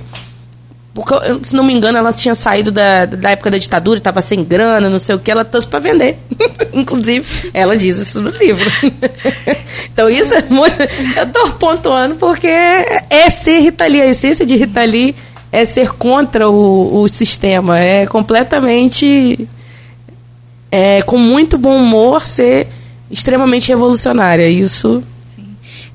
Porque, se não me engano, ela tinha saído da, da época da ditadura, estava sem grana, não sei o que, ela trouxe para vender. Inclusive, ela diz isso no livro. então, isso é muito. Eu estou pontuando porque é ser Rita Lee. A essência de Rita Lee é ser contra o, o sistema. É completamente. É, com muito bom humor, ser extremamente revolucionária. Isso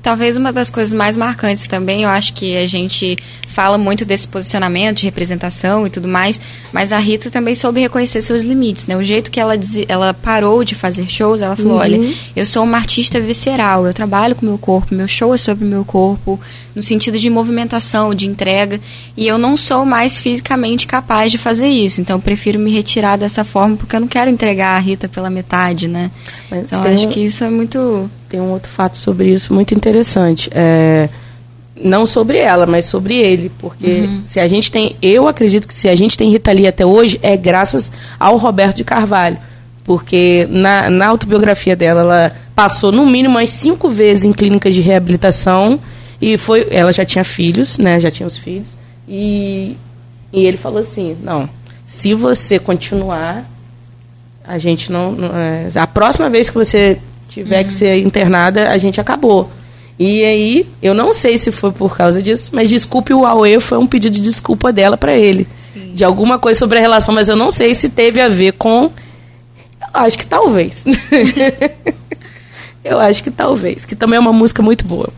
Talvez uma das coisas mais marcantes também, eu acho que a gente fala muito desse posicionamento de representação e tudo mais, mas a Rita também soube reconhecer seus limites, né? O jeito que ela, ela parou de fazer shows, ela falou, uhum. olha, eu sou uma artista visceral, eu trabalho com o meu corpo, meu show é sobre o meu corpo, no sentido de movimentação, de entrega, e eu não sou mais fisicamente capaz de fazer isso, então eu prefiro me retirar dessa forma, porque eu não quero entregar a Rita pela metade, né? Mas então acho um... que isso é muito tem um outro fato sobre isso muito interessante. É, não sobre ela, mas sobre ele. Porque uhum. se a gente tem. Eu acredito que se a gente tem Rita Lee até hoje, é graças ao Roberto de Carvalho. Porque na, na autobiografia dela, ela passou no mínimo umas cinco vezes em clínicas de reabilitação. E foi. Ela já tinha filhos, né? Já tinha os filhos. E, e ele falou assim: não, se você continuar, a gente não. não é, a próxima vez que você tiver uhum. que ser internada, a gente acabou. E aí, eu não sei se foi por causa disso, mas desculpe o Aue, foi um pedido de desculpa dela para ele. Sim. De alguma coisa sobre a relação, mas eu não sei se teve a ver com. Eu acho que talvez. eu acho que talvez. Que também é uma música muito boa.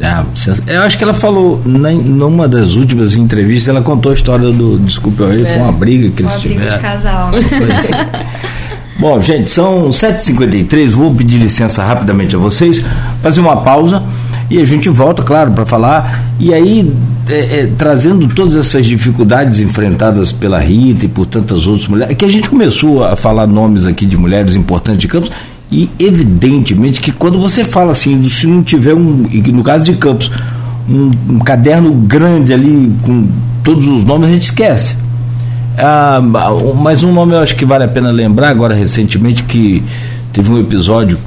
Ah, eu acho que ela falou, numa das últimas entrevistas, ela contou a história do Desculpe Aue, é. foi uma briga que eles tiveram. Uma briga de casal. Né? Bom, gente, são 7h53, vou pedir licença rapidamente a vocês, fazer uma pausa e a gente volta, claro, para falar. E aí, é, é, trazendo todas essas dificuldades enfrentadas pela Rita e por tantas outras mulheres, que a gente começou a falar nomes aqui de mulheres importantes de Campos, e evidentemente que quando você fala assim, se não tiver um, no caso de Campos, um, um caderno grande ali com todos os nomes, a gente esquece. Ah, mas um nome eu acho que vale a pena lembrar agora recentemente que teve um episódio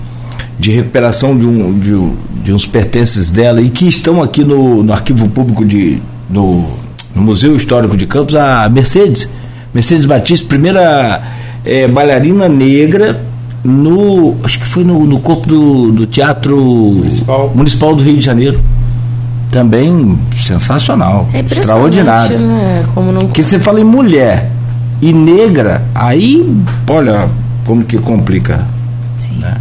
de recuperação de, um, de, de uns pertences dela e que estão aqui no, no arquivo público de no, no, Museu Histórico de Campos a Mercedes Mercedes Batista primeira é, bailarina negra no acho que foi no, no corpo do, do teatro municipal. municipal do Rio de Janeiro também sensacional, é extraordinário. Né? Como não... Que você fala em mulher e negra, aí, olha como que complica. Sim. Né?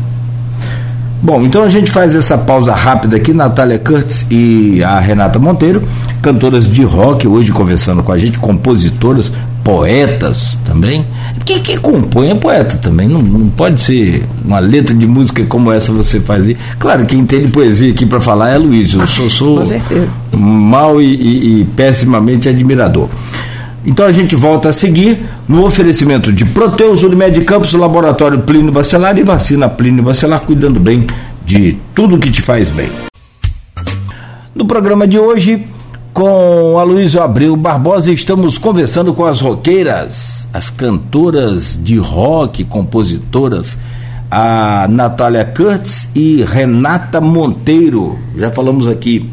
Bom, então a gente faz essa pausa rápida aqui, Natália Curtis e a Renata Monteiro, cantoras de rock, hoje conversando com a gente, compositoras, poetas também. Quem, quem compõe é poeta também, não, não pode ser uma letra de música como essa você faz aí. Claro, quem entende poesia aqui para falar é Luiz, eu sou, sou mal e, e, e pessimamente admirador. Então a gente volta a seguir no oferecimento de Proteus Unimed Campos, Laboratório Plínio Bacelar e Vacina Plínio Bacelar, cuidando bem de tudo que te faz bem. No programa de hoje, com Aloysio Abreu Barbosa, estamos conversando com as roqueiras, as cantoras de rock, compositoras, a Natália Kurtz e Renata Monteiro. Já falamos aqui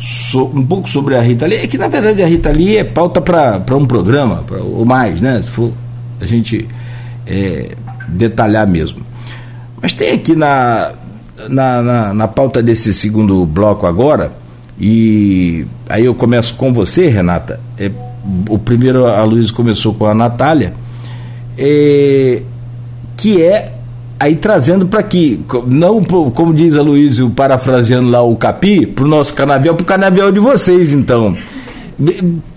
so, um pouco sobre a Rita Lee, é que na verdade a Rita Lee é pauta para um programa, pra, ou mais, né? Se for a gente é, detalhar mesmo. Mas tem aqui na, na, na, na pauta desse segundo bloco agora E aí eu começo com você, Renata. É, o primeiro a Luiz começou com a Natália, é, que é aí trazendo para aqui, não como diz a Luiz, parafraseando lá o Capi, para o nosso canavial, para o canavial de vocês, então.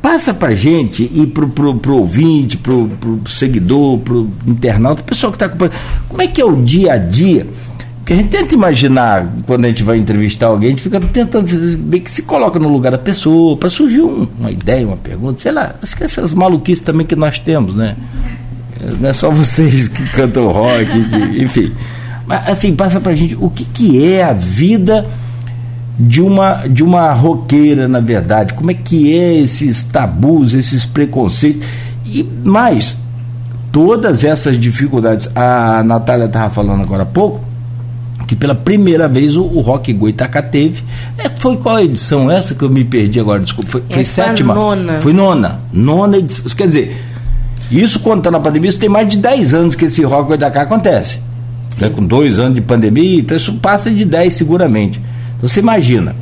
Passa para gente e para o ouvinte, para o seguidor, para o internauta, o pessoal que está acompanhando, como é que é o dia a dia? Porque a gente tenta imaginar, quando a gente vai entrevistar alguém, a gente fica tentando ver que se coloca no lugar da pessoa, para surgir um, uma ideia, uma pergunta, sei lá, acho que essas maluquices também que nós temos, né? Não é só vocês que cantam rock, que, enfim. Mas assim, passa pra gente o que, que é a vida de uma de uma roqueira, na verdade. Como é que é esses tabus, esses preconceitos e mais todas essas dificuldades. A Natália estava falando agora há pouco que pela primeira vez o, o Rock Goitacá teve. É, foi qual edição essa que eu me perdi agora? Desculpa, foi, foi sétima? Nona. Foi nona. Nona edição. Quer dizer, isso contando a pandemia, isso tem mais de 10 anos que esse Rock Goitacá acontece. Né, com dois anos de pandemia, então isso passa de 10 seguramente. Então você imagina,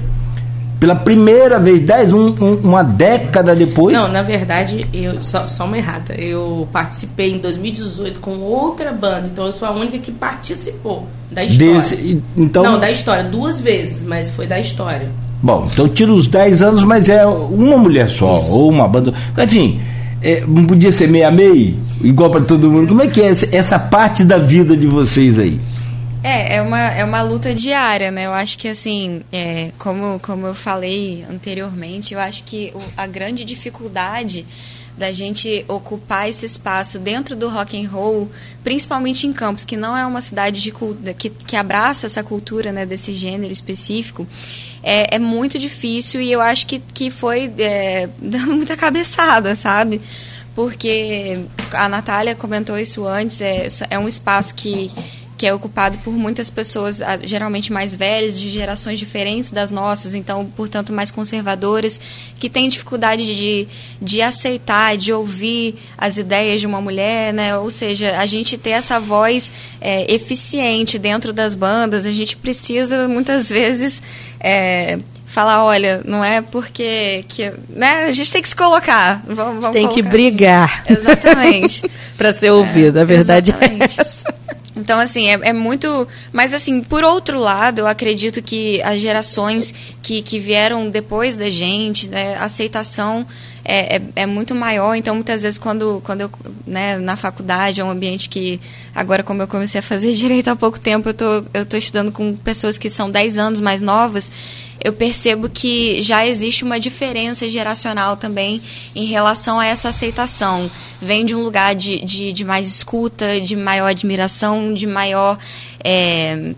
pela primeira vez, 10, um, um, uma década depois. Não, na verdade, eu só, só uma errata. Eu participei em 2018 com outra banda, então eu sou a única que participou da história. Desse, então... Não, da história, duas vezes, mas foi da história. Bom, então tira os 10 anos, mas é uma mulher só, Isso. ou uma banda. Enfim, é, podia ser meia-meia, igual para todo mundo. Como é que é essa parte da vida de vocês aí? É, é uma, é uma luta diária, né? Eu acho que, assim, é, como, como eu falei anteriormente, eu acho que o, a grande dificuldade da gente ocupar esse espaço dentro do rock and roll, principalmente em Campos, que não é uma cidade de, que, que abraça essa cultura, né, desse gênero específico, é, é muito difícil e eu acho que, que foi é, dando muita cabeçada, sabe? Porque a Natália comentou isso antes, é, é um espaço que que é ocupado por muitas pessoas, geralmente mais velhas, de gerações diferentes das nossas, então, portanto, mais conservadoras, que têm dificuldade de, de aceitar, de ouvir as ideias de uma mulher, né? Ou seja, a gente ter essa voz é, eficiente dentro das bandas, a gente precisa, muitas vezes, é, falar, olha, não é porque que, né? A gente tem que se colocar. Vamos, vamos tem colocar que brigar. Assim. Exatamente. para ser ouvido, é, a verdade exatamente. é essa. Então, assim, é, é, muito. Mas, assim, por outro lado, eu acredito que as gerações que, que vieram depois da gente, né, a aceitação é, é, é, muito maior. Então, muitas vezes, quando, quando eu, né, na faculdade, é um ambiente que, agora, como eu comecei a fazer direito há pouco tempo, eu tô, eu tô estudando com pessoas que são 10 anos mais novas eu percebo que já existe uma diferença geracional também em relação a essa aceitação. Vem de um lugar de, de, de mais escuta, de maior admiração, de maior. É,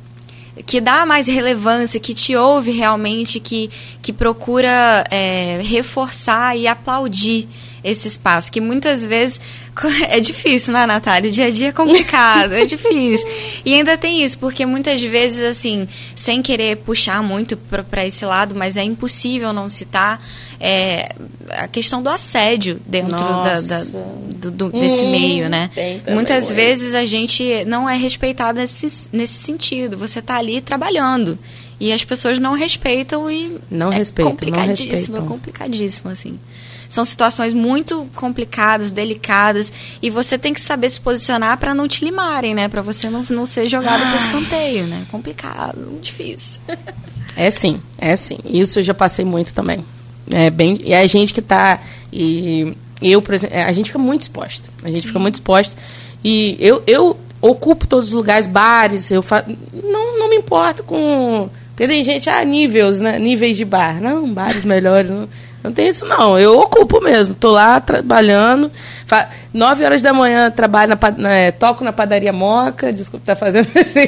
que dá mais relevância, que te ouve realmente, que, que procura é, reforçar e aplaudir esse espaço, que muitas vezes é difícil, né, Natália? O dia a dia é complicado, é difícil. E ainda tem isso, porque muitas vezes, assim, sem querer puxar muito para esse lado, mas é impossível não citar é, a questão do assédio dentro da, da, do, do, desse hum, meio, né? Muitas vezes a gente não é respeitado nesse, nesse sentido. Você está ali trabalhando. E as pessoas não respeitam e. Não é respeitam. Complicadíssimo, não respeitam. complicadíssimo, assim. São situações muito complicadas, delicadas, e você tem que saber se posicionar para não te limarem, né? Para você não, não ser jogado para escanteio, né? Complicado, difícil. É sim, é sim. Isso eu já passei muito também. É bem, e a gente que está e eu, por exemplo, a gente fica muito exposto. A gente sim. fica muito exposto. E eu, eu ocupo todos os lugares, bares, eu fa... não, não me importo com. Porque tem gente, ah, níveis, né? Níveis de bar. Não, bares melhores. Não. Não tem isso, não. Eu ocupo mesmo. Tô lá trabalhando. Fa... Nove horas da manhã trabalho na, na é, toco na padaria Moca. Desculpa, tá fazendo assim.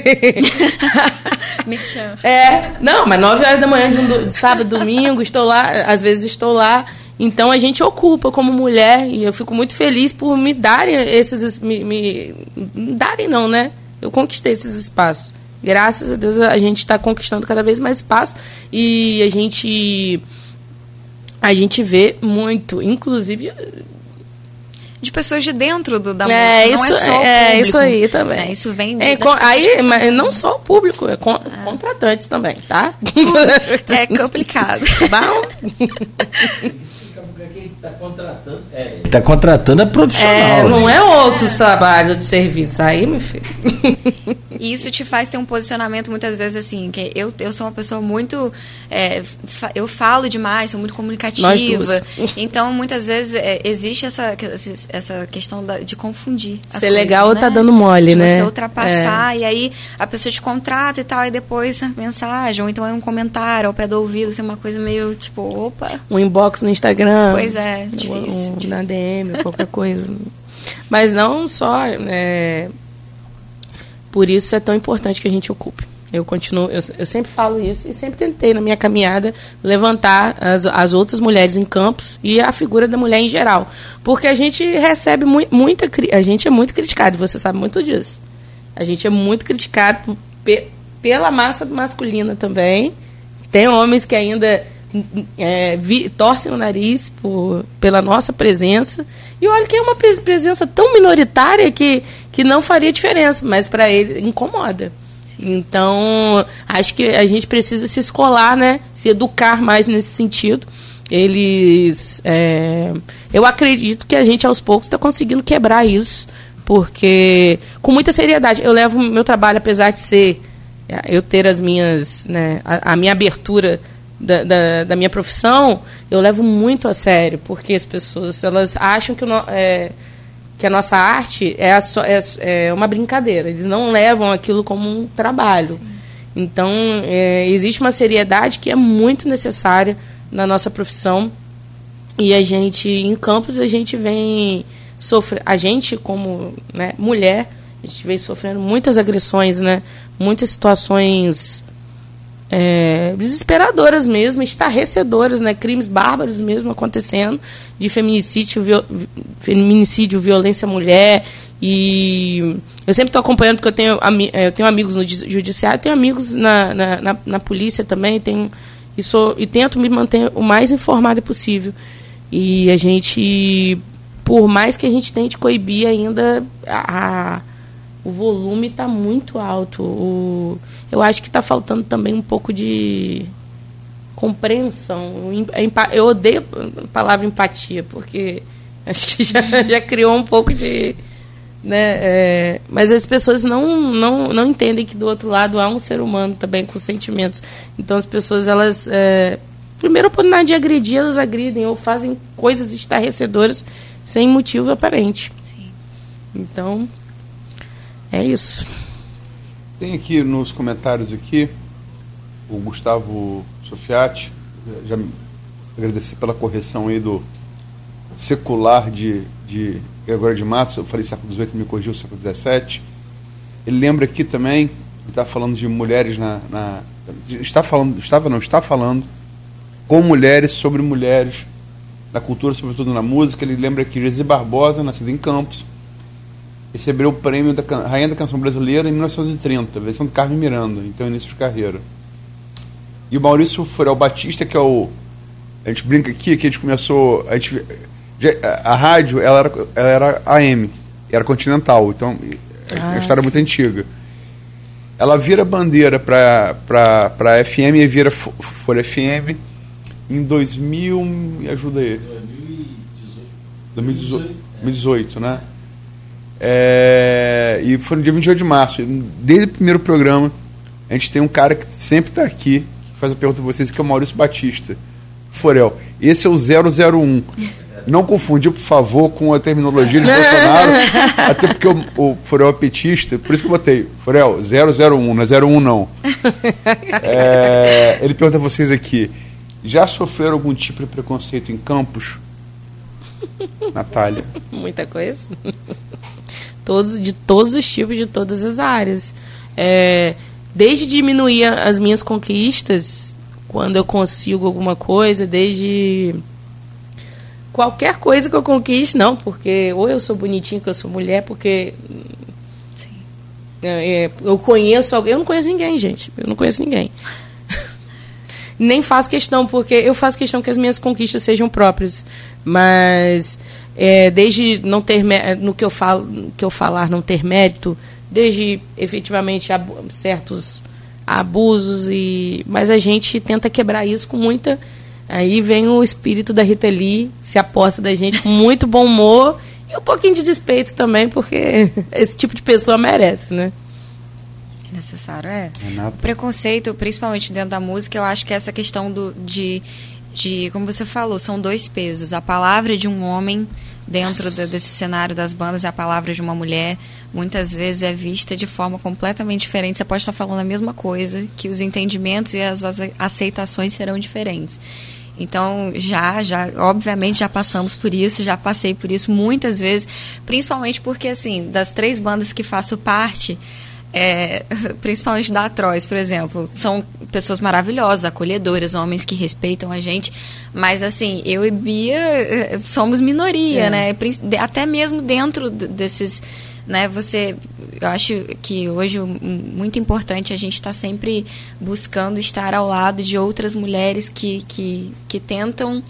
Me chama. É, não, mas nove horas da manhã de, um do... de sábado, domingo, estou lá, às vezes estou lá. Então a gente ocupa como mulher e eu fico muito feliz por me darem esses. Me, me, me darem, não, né? Eu conquistei esses espaços. Graças a Deus a gente está conquistando cada vez mais espaço e a gente a gente vê muito, inclusive de pessoas de dentro do, da é, música, isso, não é só o é, público. isso aí também. É, isso vem de, é, com, aí, mas não só o público, é con, contratantes também, tá? É complicado. Bom, Está contratando a profissional. é, né? não é outros trabalhos de serviço aí, meu filho. E isso te faz ter um posicionamento muitas vezes assim, que eu, eu sou uma pessoa muito. é, fa- eu falo demais, sou muito Nós comunicativa. duas. Então, muitas vezes é, existe essa, essa questão da- de confundir. Ser coisas, legal ou né? tá dando mole, de né? Você ultrapassar, e aí a pessoa te contrata e tal, e depois mensagem, ou então é um comentário ao pé do ouvido, assim, uma coisa meio tipo, opa. Um inbox no Instagram. Pois é, difícil, um- Na DM, qualquer coisa. Mas não só. é, por isso é tão importante que a gente ocupe. Eu continuo, eu, eu sempre falo isso e sempre tentei na minha caminhada levantar as, as outras mulheres em campos e a figura da mulher em geral, porque a gente recebe mui- muita, a gente é muito criticado, você sabe muito disso. A gente é muito criticado pe- pela massa masculina também. Tem homens que ainda é, vi- torcem o nariz por, pela nossa presença. E olha que é uma pres- presença tão minoritária que, que não faria diferença, mas para ele incomoda. Então, acho que a gente precisa se escolar, né? Se educar mais nesse sentido. Eles. é, eu acredito que a gente aos poucos está conseguindo quebrar isso, porque com muita seriedade. Eu levo meu trabalho, apesar de ser é, eu ter as minhas, né, a, a minha abertura da, da, da minha profissão, eu levo muito a sério, porque as pessoas elas acham que, o no- é, que a nossa arte é, a é, é uma brincadeira. Eles não levam aquilo como um trabalho. Então, é, existe uma seriedade que é muito necessária na nossa profissão. E a gente, em campos, a gente vem sofrer. A gente, como né, mulher, a gente vem sofrendo muitas agressões, né? Muitas situações é, desesperadoras mesmo, estarrecedoras, né? Crimes bárbaros mesmo acontecendo, de feminicídio, viol, feminicídio, violência à mulher. E eu sempre estou acompanhando, porque eu tenho, eh, eu tenho amigos no judi- judiciário, tenho amigos na, na, na, na polícia também, tenho, e, sou, e tento me manter o mais informada possível. E a gente, por mais que a gente tente coibir ainda, a, a- o volume está muito alto. O, eu acho que está faltando também um pouco de compreensão. Eu odeio a palavra empatia, porque acho que já, já criou um pouco de. Né, é, mas as pessoas não, não, não entendem que do outro lado há um ser humano também com sentimentos. Então as pessoas, elas. É, primeira oportunidade de agredir, elas agridem ou fazem coisas estarrecedoras sem motivo aparente. Então, é isso. Tem aqui nos comentários aqui o Gustavo Sofiati, já agradecer pela correção aí do secular de, de Gregório de Matos, eu falei século XVIII, me corrigiu século XVII. Ele lembra aqui também, ele está falando de mulheres na, na- Está falando, estava não, está falando com mulheres sobre mulheres na cultura, sobretudo na música. Ele lembra que Gesi Barbosa, nascida em Campos, recebeu o prêmio da Rainha da Canção Brasileira em 1930, versão de Carmen Miranda, então início de carreira. E o Maurício Furel Batista, que é o. A gente brinca aqui que a gente começou. A, gente, a, a rádio ela era, ela era AM, era continental, então é uma Ah, história sim. muito antiga. Ela vira bandeira para a FM e vira Fo- Folha FM em 2000. Me ajuda aí. 2018, 2018 né? É, e foi no dia 28 de março. Desde o primeiro programa, a gente tem um cara que sempre está aqui, que faz a pergunta para vocês, que é o Maurício Batista. Forel, esse é o 001. Não confundir, por favor, com a terminologia de Bolsonaro, até porque o, o Forel é petista, por isso que eu botei Forel 001, não é 01 não. É, ele pergunta a vocês aqui, já sofreram algum tipo de preconceito em campos? Natália. Muita coisa. Todos, de todos os tipos, de todas as áreas. É, desde diminuir as minhas conquistas, quando eu consigo alguma coisa, desde qualquer coisa que eu conquiste, não, porque ou eu sou bonitinha, que eu sou mulher, porque é, é, eu conheço alguém, eu não conheço ninguém, gente, eu não conheço ninguém. Nem faço questão, porque eu faço questão que as minhas conquistas sejam próprias. Mas é, desde não ter no que eu falo, no que eu falar não ter mérito, desde efetivamente ab certos abusos e mas a gente tenta quebrar isso com muita aí vem o espírito da Rita Lee, se aposta da gente com muito bom humor e um pouquinho de despeito também, porque esse tipo de pessoa merece, né? É necessário, é. é o preconceito, principalmente dentro da música, eu acho que é essa questão do, de, de, como você falou, são dois pesos. A palavra de um homem dentro de, desse cenário das bandas a palavra de uma mulher muitas vezes é vista de forma completamente diferente. Você pode estar falando a mesma coisa, que os entendimentos e as, as aceitações serão diferentes. Então, já, já, obviamente já passamos por isso, já passei por isso muitas vezes, principalmente porque, assim, das três bandas que faço parte, é, principalmente da Atroz, por exemplo, são pessoas maravilhosas, acolhedoras, homens que respeitam a gente, mas assim, eu e Bia eh, somos minoria, é. né? Até mesmo dentro desses, né? Você, eu acho que hoje muito importante a gente estar tá sempre buscando estar ao lado de outras mulheres que, que, que tentam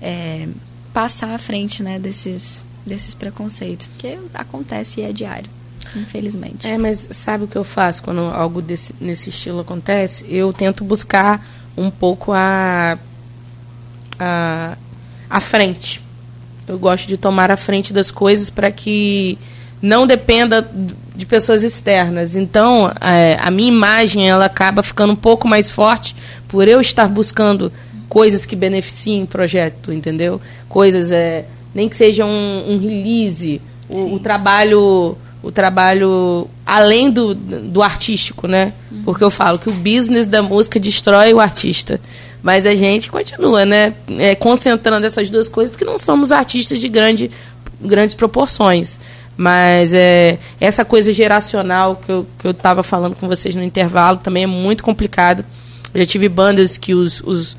é, passar à frente, né? Desses, desses preconceitos, porque acontece e é diário infelizmente. É, mas sabe o que eu faço quando algo desse, nesse estilo acontece? Eu tento buscar um pouco a, a, a frente. Eu gosto de tomar a frente das coisas para que não dependa de pessoas externas. Então, é, a minha imagem ela acaba ficando um pouco mais forte por eu estar buscando coisas que beneficiem o projeto, entendeu? Coisas, é, nem que seja um, um release, o, o, trabalho o trabalho além do, do artístico, né? Uhum. Porque eu falo que o business da música destrói o artista. Mas a gente continua, né? É, concentrando essas duas coisas, porque não somos artistas de grande, grandes proporções. Mas é, essa coisa geracional que eu, que eu tava falando com vocês no intervalo também é muito complicado. Eu já tive bandas que os, os,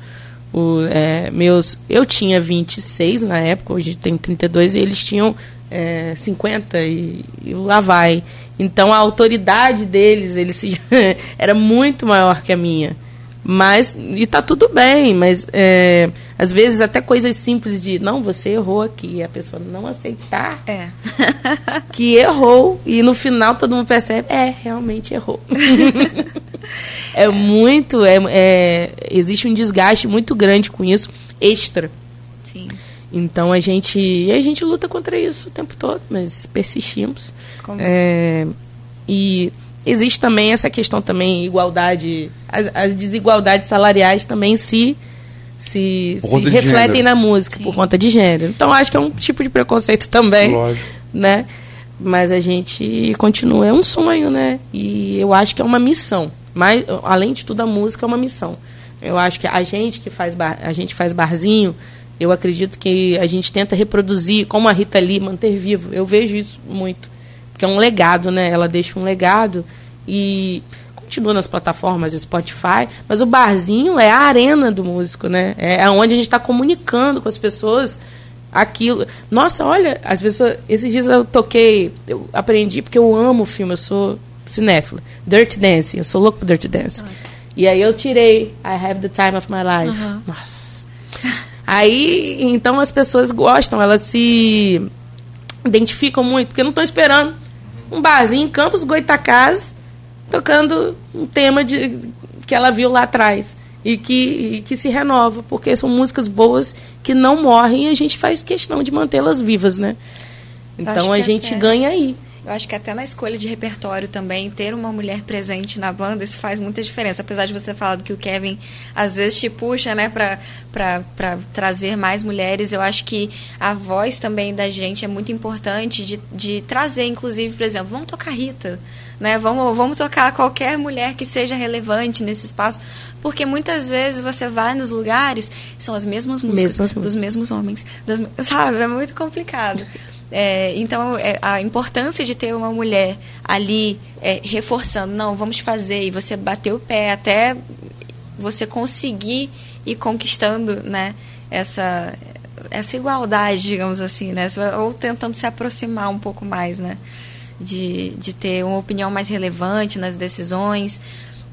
os é, meus. Eu tinha 26 na época, hoje tenho 32, e eles tinham é, 50 e, e lá vai. Então a autoridade deles eles era muito maior que a minha. Mas, e tá tudo bem, mas é, às vezes até coisas simples de, não, você errou aqui, a pessoa não aceitar é. que errou, e no final todo mundo percebe, é, realmente errou. é, muito, é, é, existe um desgaste muito grande com isso, extra. Sim. Então a gente a gente luta contra isso o tempo todo, mas persistimos. É, e existe também essa questão também igualdade, as, as desigualdades salariais também se se, se refletem gênero. na música Sim. por conta de gênero. Então acho que é um tipo de preconceito também, Lógico. né? Mas a gente continua é um sonho, né? E eu acho que é uma missão. Mas além de tudo a música é uma missão. Eu acho que a gente que faz bar, a gente faz barzinho eu acredito que a gente tenta reproduzir, como a Rita Lee, manter vivo. Eu vejo isso muito. Porque é um legado, né? Ela deixa um legado e continua nas plataformas Spotify, mas o barzinho é a arena do músico, né? É onde a gente está comunicando com as pessoas aquilo. Nossa, olha, as pessoas. Esses dias eu toquei, eu aprendi porque eu amo o filme, eu sou cinéfila. Dirty Dancing, eu sou louco por Dirty Dancing. Ah. E aí eu tirei I Have the Time of My Life. Nossa. Aí, então as pessoas gostam, elas se identificam muito, porque não estão esperando um barzinho em Campos Goitacazes tocando um tema de, que ela viu lá atrás e que, e que se renova, porque são músicas boas que não morrem e a gente faz questão de mantê-las vivas, né? Então a gente até... ganha aí. Eu acho que até na escolha de repertório também, ter uma mulher presente na banda, isso faz muita diferença. Apesar de você falar que o Kevin às vezes te puxa, né, para trazer mais mulheres, eu acho que a voz também da gente é muito importante de, de trazer, inclusive, por exemplo, vamos tocar Rita. Né? Vamos, vamos tocar qualquer mulher que seja relevante nesse espaço, porque muitas vezes você vai nos lugares, são as mesmas músicas mesmas dos mesmos homens, das, sabe? É muito complicado. É, então, é, a importância de ter uma mulher ali é, reforçando, não, vamos fazer, e você bater o pé até você conseguir ir conquistando né, essa, essa igualdade, digamos assim, né? ou tentando se aproximar um pouco mais, né? De, de ter uma opinião mais relevante nas decisões.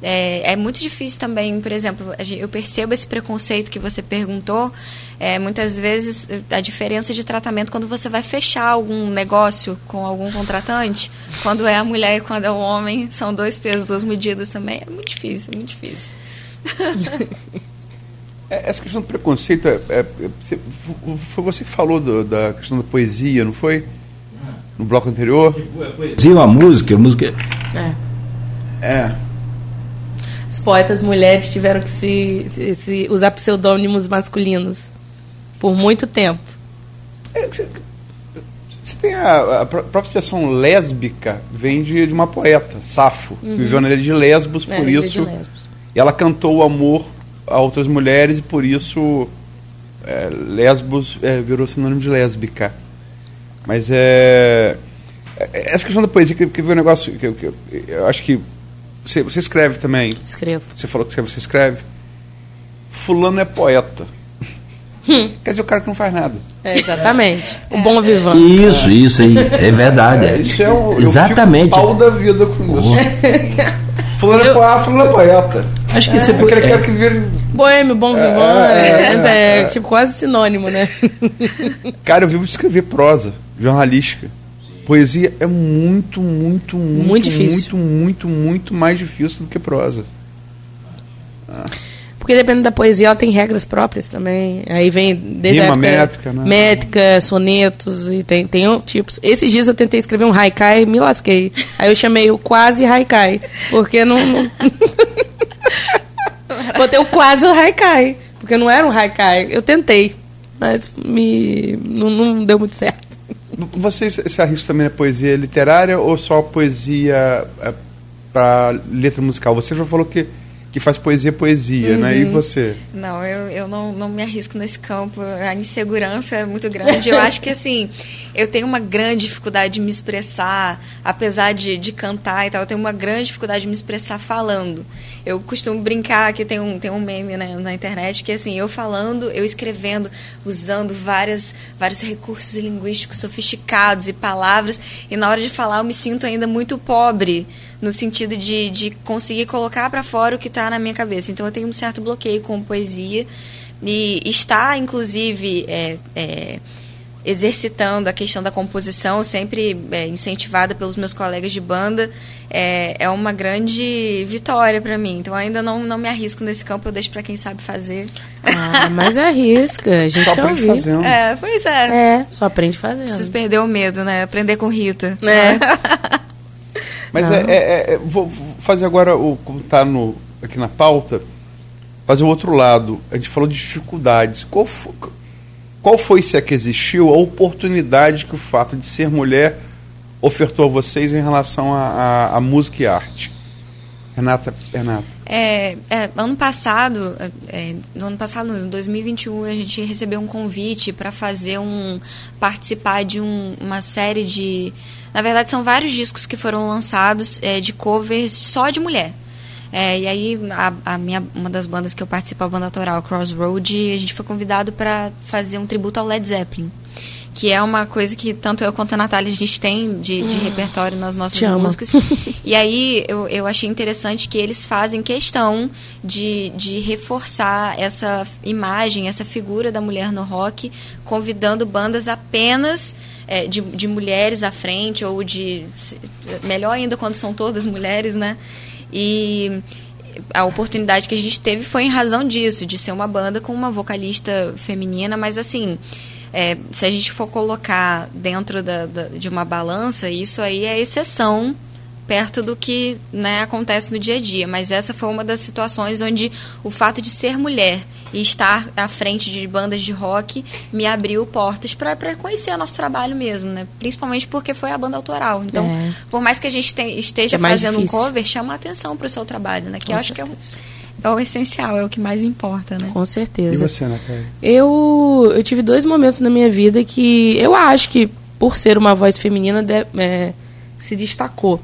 É, é, muito difícil também, por exemplo, eu percebo esse preconceito que você perguntou. É, muitas vezes a diferença de tratamento quando você vai fechar algum negócio com algum contratante, quando é a mulher e quando é o homem, são dois pesos, duas medidas também. É muito difícil, muito difícil. É, essa questão do preconceito, é, é, foi você que falou do, da questão da poesia, não foi? No bloco anterior? Poesia, uma música, música. É. É. Os poetas mulheres tiveram que se, se, se usar pseudônimos masculinos por muito tempo. É, você, você tem a, a, própria expressão lésbica, vem de, de uma poeta, Safo, uhum. viveu na ilha de Lesbos, é, por isso. Lesbos. E ela cantou o amor a outras mulheres e por isso é, Lesbos é, virou sinônimo de lésbica. Mas é, é. Essa questão da poesia, que, que veio um negócio. Que, que, eu acho que. Você, você escreve também. Escrevo. Você falou que você escreve. Fulano é poeta. Hum. Quer dizer, o cara que não faz nada. É, exatamente. O bom vivant. Isso, isso aí. É verdade. É, isso é o, exatamente. pau da vida com isso. fulano, é eu... é poeta, fulano é poeta. Acho que é. você pode. Aquele cara que vira. Boêmio, bom vivant. É, é, é, tipo quase sinônimo, né? Cara, eu vivo de escrever prosa jornalística. Poesia é muito, muito, muito, muito difícil. Muito, muito, muito mais difícil do que prosa. Ah. Porque dependendo da poesia, ela tem regras próprias também. Aí vem desde Rima, métrica, né? métrica, sonetos e tem, tem tipos. Esses dias eu tentei escrever um haikai e me lasquei. Aí eu chamei o quase haikai, porque não, não... Botei o quase o haikai, porque não era um haikai. Eu tentei, mas me não, não deu muito certo. Você se arrisca também na poesia literária ou só poesia é, para letra musical? Você já falou que que faz poesia poesia, uhum. né? E uhum. você? Não, eu, eu não, não me arrisco nesse campo. A insegurança é muito grande. Eu acho que, assim, eu tenho uma grande dificuldade de me expressar, apesar de, de cantar e tal, eu tenho uma grande dificuldade de me expressar falando. Eu costumo brincar que tem um, tem um meme né, na internet que, assim, eu falando, eu escrevendo, usando várias, vários recursos linguísticos sofisticados e palavras, e na hora de falar eu me sinto ainda muito pobre no sentido de, de conseguir colocar para fora o que está na minha cabeça. Então eu tenho um certo bloqueio com poesia e está, inclusive, é, é, exercitando a questão da composição, sempre é, incentivada pelos meus colegas de banda, é, é uma grande vitória para mim. Então ainda não, não me arrisco nesse campo, eu deixo para quem sabe fazer. Ah, mas arrisca, a gente só aprende fazendo. É, pois é. É, só aprende fazendo. Preciso perder o medo, né? Aprender com Rita. É. Mas é, é, é, vou fazer agora o como está aqui na pauta, fazer o outro lado. A gente falou de dificuldades. Qual foi, qual foi, se é que existiu, a oportunidade que o fato de ser mulher ofertou a vocês em relação à música e arte? Renata, Renata. É, é, ano passado, é, no ano passado, em 2021, a gente recebeu um convite para fazer um participar de um, uma série de na verdade, são vários discos que foram lançados é, de covers só de mulher. É, e aí, a, a, minha, uma das bandas que eu participo, a banda autoral Crossroad, a gente foi convidado para fazer um tributo ao Led Zeppelin que é uma coisa que tanto eu quanto a Natália a gente tem de, de hum, repertório nas nossas músicas. e aí eu, eu achei interessante que eles fazem questão de, de reforçar essa imagem, essa figura da mulher no rock, convidando bandas apenas é, de, de mulheres à frente, ou de. Melhor ainda quando são todas mulheres, né? E a oportunidade que a gente teve foi em razão disso, de ser uma banda com uma vocalista feminina, mas assim é, se a gente for colocar dentro da, da, de uma balança, isso aí é exceção perto do que né, acontece no dia a dia. Mas essa foi uma das situações onde o fato de ser mulher e estar à frente de bandas de rock me abriu portas para conhecer o nosso trabalho mesmo, né? Principalmente porque foi a banda autoral. Então, é. por mais que a gente te, esteja é fazendo difícil. um cover, chama atenção para o seu trabalho, né? Que Com eu acho que é é o essencial, é o que mais importa, né? Com certeza. E você, Natália? Eu, eu tive dois momentos na minha vida que eu acho que, por ser uma voz feminina, de, é, se destacou.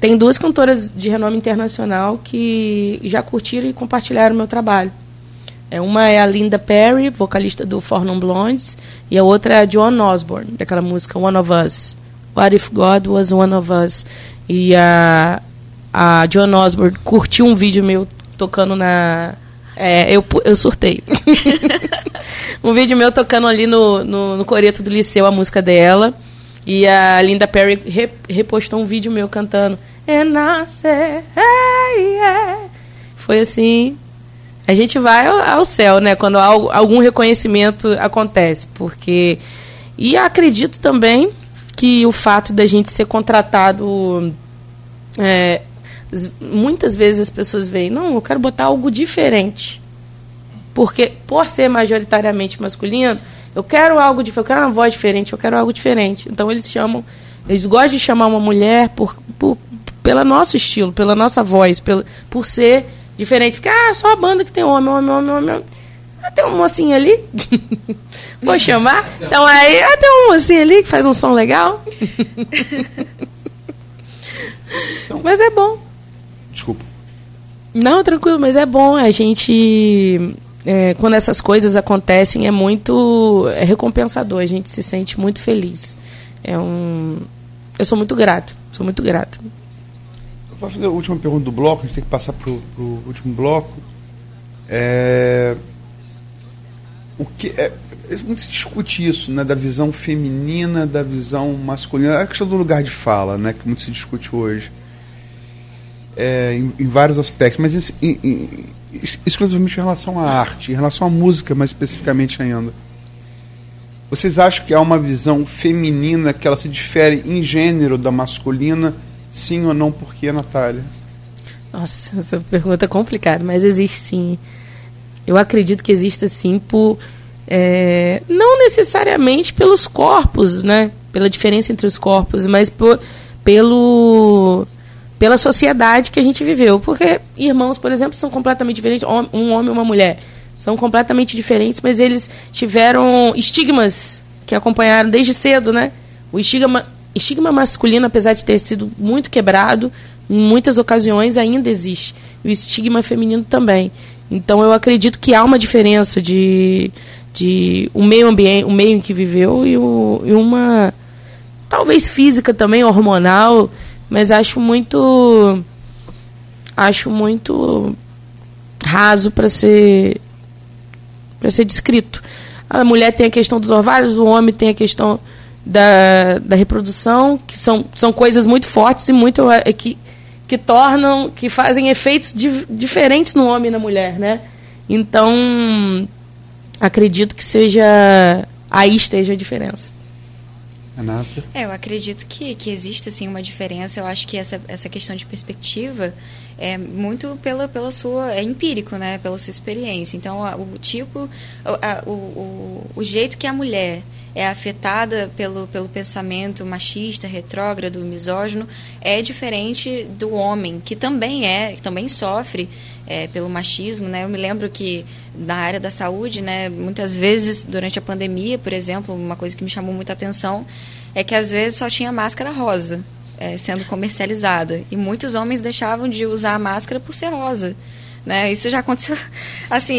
Tem duas cantoras de renome internacional que já curtiram e compartilharam o meu trabalho. É, uma é a Linda Perry, vocalista do Four Non Blondes, e a outra é a Joan Osborne, daquela música One of Us. What If God Was One of Us. E a a John Osborne curtiu um vídeo meu tocando na. É, eu, eu surtei. um vídeo meu tocando ali no, no, no coreto do liceu a música dela. E a Linda Perry re, repostou um vídeo meu cantando. Say, hey, yeah. Foi assim. A gente vai ao, ao céu, né? Quando algum reconhecimento acontece. Porque. E acredito também que o fato da gente ser contratado. É, muitas vezes as pessoas veem, não, eu quero botar algo diferente. Porque, por ser majoritariamente masculino, eu quero algo diferente, eu quero uma voz diferente, eu quero algo diferente. Então eles chamam, eles gostam de chamar uma mulher por, por pelo nosso estilo, pela nossa voz, pelo, por ser diferente. Porque, ah, só a banda que tem homem, homem, homem, homem. Ah, tem um mocinho ali. Vou chamar. Então aí, ah, tem um mocinho ali que faz um som legal. Então, mas é bom. Desculpa. Não, tranquilo, mas é bom a gente. É, quando essas coisas acontecem, é muito é recompensador, a gente se sente muito feliz. É um. Eu sou muito grato, sou muito grata. Eu vou fazer a última pergunta do bloco, a gente tem que passar para o último bloco. É, o que é, muito se discute isso, né, da visão feminina, da visão masculina, é a questão do lugar de fala, né, que muito se discute hoje é, em, em, vários aspectos, mas em, em, exclusivamente em relação à arte, em relação à música mais especificamente ainda. Vocês acham que há uma visão feminina que ela se difere em gênero da masculina? Sim ou não? Por que, Natália? Nossa, essa pergunta é complicada, mas existe sim. Eu acredito que exista sim por. É, não necessariamente pelos corpos, né? Pela diferença entre os corpos, mas por, pelo pela sociedade que a gente viveu. Porque irmãos, por exemplo, são completamente diferentes, um homem e uma mulher. São completamente diferentes, mas eles tiveram estigmas que acompanharam desde cedo, né? O estigma, estigma masculino, apesar de ter sido muito quebrado, em muitas ocasiões ainda existe. E o estigma feminino também. Então eu acredito que há uma diferença de, de o meio ambiente, o meio em que viveu e, o, e uma talvez física também, hormonal, mas acho muito acho muito raso para ser para ser descrito. A mulher tem a questão dos ovários, o homem tem a questão da, da reprodução, que são, são coisas muito fortes e muito é, que, que tornam, que fazem efeitos di, diferentes no homem e na mulher, né? Então, acredito que seja aí esteja a diferença. Renata? É, eu acredito que, que existe assim, uma diferença. Eu acho que essa, essa questão de perspectiva é muito pela, pela sua. é empírico, né? Pela sua experiência. Então, a, o tipo. A, o, o, o jeito que a mulher é afetada pelo, pelo pensamento machista, retrógrado, misógino, é diferente do homem, que também é, que também sofre é, pelo machismo, né? Eu me lembro que na área da saúde, né, muitas vezes durante a pandemia, por exemplo, uma coisa que me chamou muita atenção é que às vezes só tinha máscara rosa é, sendo comercializada e muitos homens deixavam de usar a máscara por ser rosa. Né? Isso já aconteceu, assim,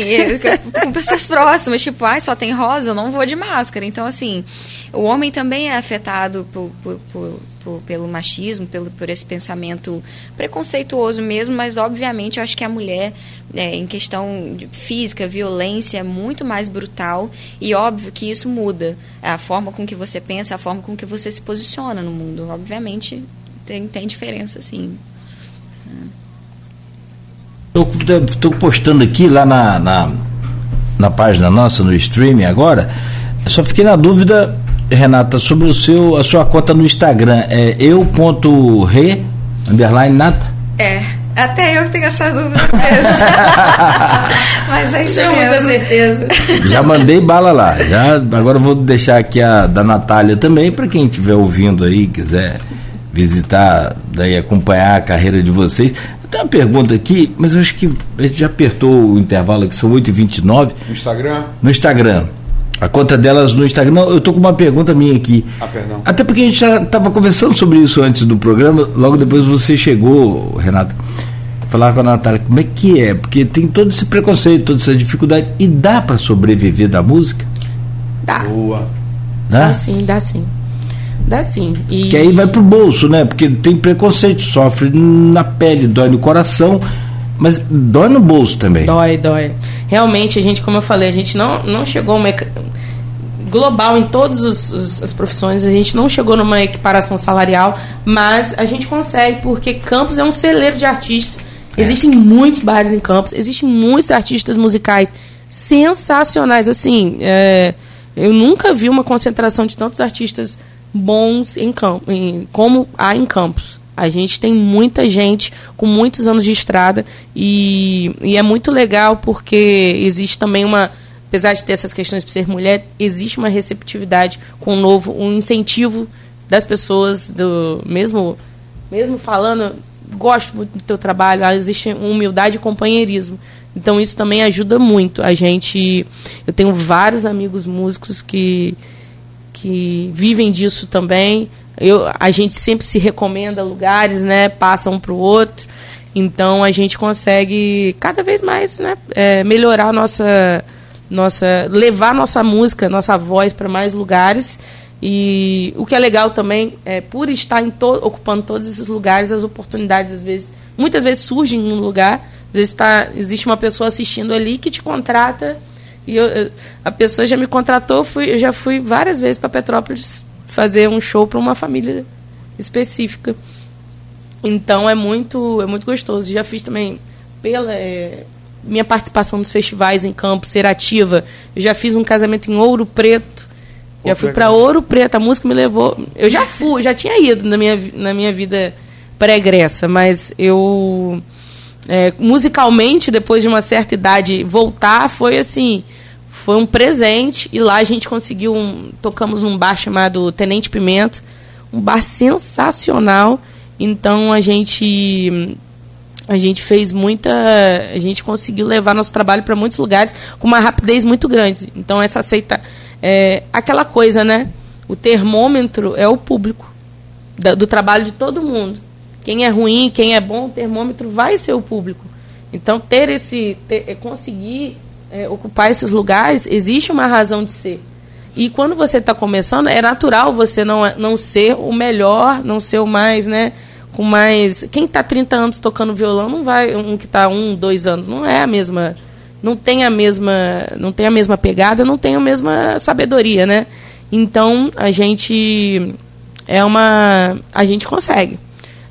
com pessoas próximas, tipo, ai, só tem rosa, eu não vou de máscara. Então, assim, o homem também é afetado por, por, por, por, pelo machismo, pelo, por esse pensamento preconceituoso mesmo, mas, obviamente, eu acho que a mulher, é, em questão física, violência, é muito mais brutal e, óbvio, que isso muda. A forma com que você pensa, a forma com que você se posiciona no mundo. Obviamente, tem, tem diferença, sim. Estou postando aqui lá na, na, na, página nossa, no streaming agora. Só fiquei na dúvida, Renata, sobre o seu, a sua conta no Instagram. É eu.re, underline nata? É. Até eu tenho essa dúvida Mas é isso mesmo. muita certeza. Já mandei bala lá. Já, agora vou deixar aqui a da Natália também, para quem estiver ouvindo aí, quiser visitar, daí acompanhar a carreira de vocês. Tem uma pergunta aqui, mas eu acho que a gente já apertou o intervalo aqui, são 8h29. No Instagram? No Instagram. A conta delas no Instagram. Não, eu tô com uma pergunta minha aqui. Ah, perdão. Até porque a gente já estava conversando sobre isso antes do programa, logo depois você chegou, Renata, falar com a Natália, como é que é? Porque tem todo esse preconceito, toda essa dificuldade. E dá para sobreviver da música? Dá. Boa. Dá? Dá sim, dá sim. Dá sim. E... Que aí vai pro bolso, né? Porque tem preconceito, sofre na pele, dói no coração, mas dói no bolso também. Dói, dói. Realmente, a gente, como eu falei, a gente não, não chegou a uma global em todas as profissões, a gente não chegou numa equiparação salarial, mas a gente consegue, porque Campos é um celeiro de artistas. É. Existem muitos bares em Campos, existem muitos artistas musicais sensacionais. Assim, é, eu nunca vi uma concentração de tantos artistas bons em, campo, em, como há em Campos. A gente tem muita gente com muitos anos de estrada e, e é muito legal porque existe também uma apesar de ter essas questões por ser mulher, existe uma receptividade com um novo, um incentivo das pessoas do mesmo mesmo falando gosto muito do teu trabalho, existe humildade e companheirismo. Então isso também ajuda muito a gente. Eu tenho vários amigos músicos que que vivem disso também. Eu, a gente sempre se recomenda lugares, né? Passa um para o outro. Então a gente consegue cada vez mais, né? É, melhorar nossa nossa levar nossa música, nossa voz para mais lugares. E o que é legal também é por estar to ocupando todos esses lugares, as oportunidades às vezes, muitas vezes surgem em um lugar, às vezes tá, existe uma pessoa assistindo ali que te contrata e eu, a pessoa já me contratou, fui, eu já fui várias vezes para Petrópolis fazer um show para uma família específica. Então é muito é muito gostoso. Já fiz também pela é, minha participação nos festivais em campo, ser ativa. Eu já fiz um casamento em Ouro Preto. Pô, já fui para Ouro Preto. A música me levou. Eu já fui, já tinha ido na minha, na minha vida pregressa, mas eu. É, musicalmente, depois de uma certa idade, voltar foi assim. Foi um presente. E lá a gente conseguiu. Um, tocamos num bar chamado Tenente Pimenta. Um bar sensacional. Então a gente a gente fez muita. A gente conseguiu levar nosso trabalho para muitos lugares com uma rapidez muito grande. Então, essa aceita. É, aquela coisa, né? O termômetro é o público da, do trabalho de todo mundo. Quem é ruim, quem é bom, o termômetro vai ser o público. Então, ter esse. Ter, é, conseguir é, ocupar esses lugares, existe uma razão de ser. E quando você está começando, é natural você não, não ser o melhor, não ser o mais, né? com mais. Quem está 30 anos tocando violão não vai. Um que está um, dois anos. Não é a mesma. Não tem a mesma. Não tem a mesma pegada, não tem a mesma sabedoria, né? Então a gente. É uma. A gente consegue.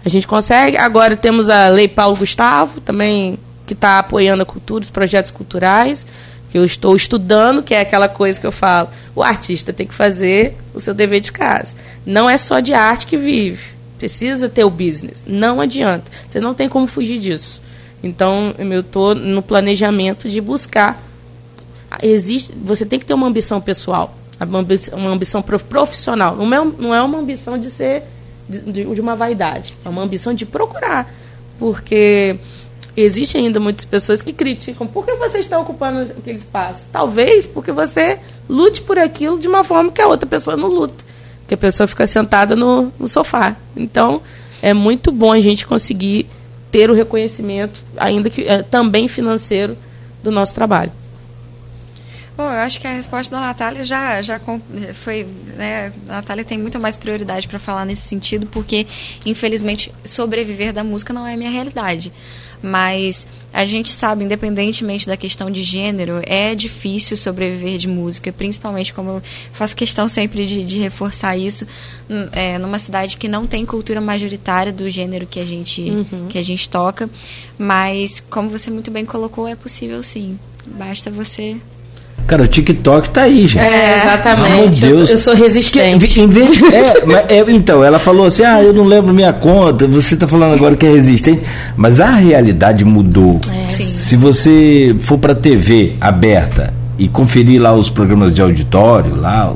A gente consegue. Agora temos a Lei Paulo Gustavo, também, que está apoiando a cultura, os projetos culturais, que eu estou estudando, que é aquela coisa que eu falo. O artista tem que fazer o seu dever de casa. Não é só de arte que vive Precisa ter o business. Não adianta. Você não tem como fugir disso. Então, eu estou no planejamento de buscar. Existe, você tem que ter uma ambição pessoal, uma ambição, uma ambição profissional. Não é, não é uma ambição de ser de, de uma vaidade. É uma ambição de procurar. Porque existem ainda muitas pessoas que criticam. Por que você está ocupando aquele espaço? Talvez porque você lute por aquilo de uma forma que a outra pessoa não luta que a pessoa fica sentada no, no sofá. Então, é muito bom a gente conseguir ter o reconhecimento, ainda que é, também financeiro, do nosso trabalho. Bom, eu acho que a resposta da Natália já, já foi. Né, a Natália tem muito mais prioridade para falar nesse sentido, porque, infelizmente, sobreviver da música não é a minha realidade. Mas a gente sabe, independentemente da questão de gênero, é difícil sobreviver de música, principalmente como eu faço questão sempre de, de reforçar isso, é, numa cidade que não tem cultura majoritária do gênero que a gente, uhum. que a gente toca. Mas, como você muito bem colocou, é possível sim. Basta você Cara, o TikTok tá aí, gente. É, exatamente. Deus. Eu, eu, sou resistente. Que, em vez, é, é, então, ela falou assim: ah, eu não lembro minha conta, você tá falando agora que é resistente. Mas a realidade mudou. É, Se você for pra TV aberta e conferir lá os programas de auditório, lá,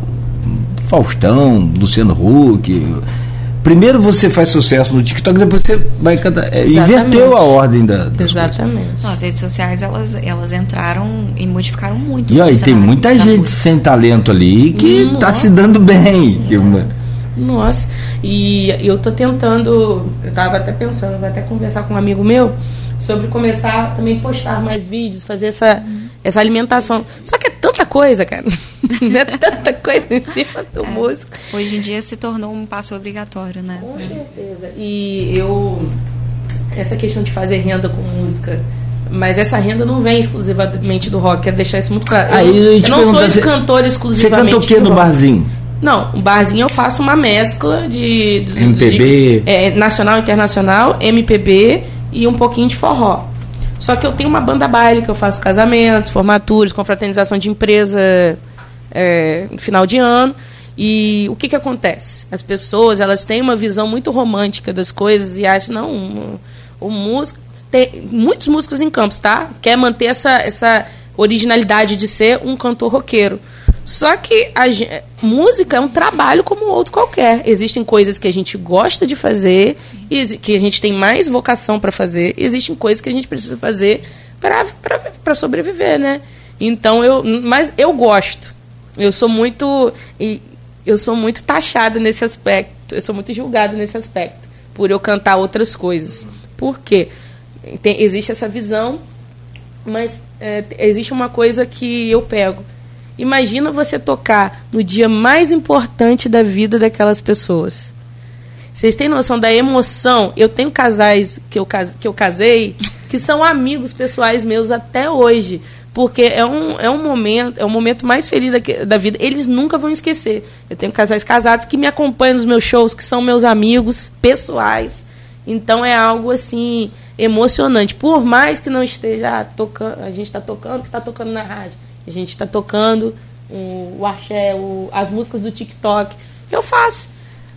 Faustão, Luciano Huck Primeiro você faz sucesso no TikTok, depois você vai cantar. É, inverteu a ordem da. Exatamente. As redes sociais elas, elas entraram e modificaram muito. E, ó, e tem muita gente música. sem talento ali que está se dando bem. Nossa, e eu tô tentando, eu estava até pensando, vou até conversar com um amigo meu sobre começar também postar mais vídeos, fazer essa, essa alimentação. Só que é tanta coisa, cara. Não é tanta coisa em cima do é. músico. Hoje em dia se tornou um passo obrigatório, né? Com certeza. E eu. Essa questão de fazer renda com música. Mas essa renda não vem exclusivamente do rock, quero deixar isso muito claro. Aí eu, eu, eu não sou de cantor exclusivamente. Você canta o que no rock. barzinho? Não, o barzinho eu faço uma mescla de. de MPB. De, é, nacional, internacional, MPB e um pouquinho de forró. Só que eu tenho uma banda baile que eu faço casamentos, formaturas, confraternização de empresa é, final de ano. E o que, que acontece? As pessoas elas têm uma visão muito romântica das coisas e acham, não, o músico. Tem muitos músicos em campos, tá? Quer manter essa, essa originalidade de ser um cantor roqueiro. Só que a música é um trabalho como outro qualquer. Existem coisas que a gente gosta de fazer, que a gente tem mais vocação para fazer, existem coisas que a gente precisa fazer para sobreviver, né? Então eu, mas eu gosto. Eu sou muito eu sou muito taxada nesse aspecto. Eu sou muito julgada nesse aspecto por eu cantar outras coisas. Por quê? Tem, existe essa visão, mas é, existe uma coisa que eu pego. Imagina você tocar no dia mais importante da vida daquelas pessoas. Vocês têm noção da emoção? Eu tenho casais que eu, que eu casei que são amigos pessoais meus até hoje. Porque é um, é um momento, é o momento mais feliz da, da vida. Eles nunca vão esquecer. Eu tenho casais casados que me acompanham nos meus shows, que são meus amigos pessoais. Então é algo assim emocionante. Por mais que não esteja tocando, a gente está tocando, que está tocando na rádio. A gente está tocando o, o axé, o, as músicas do TikTok. Eu faço.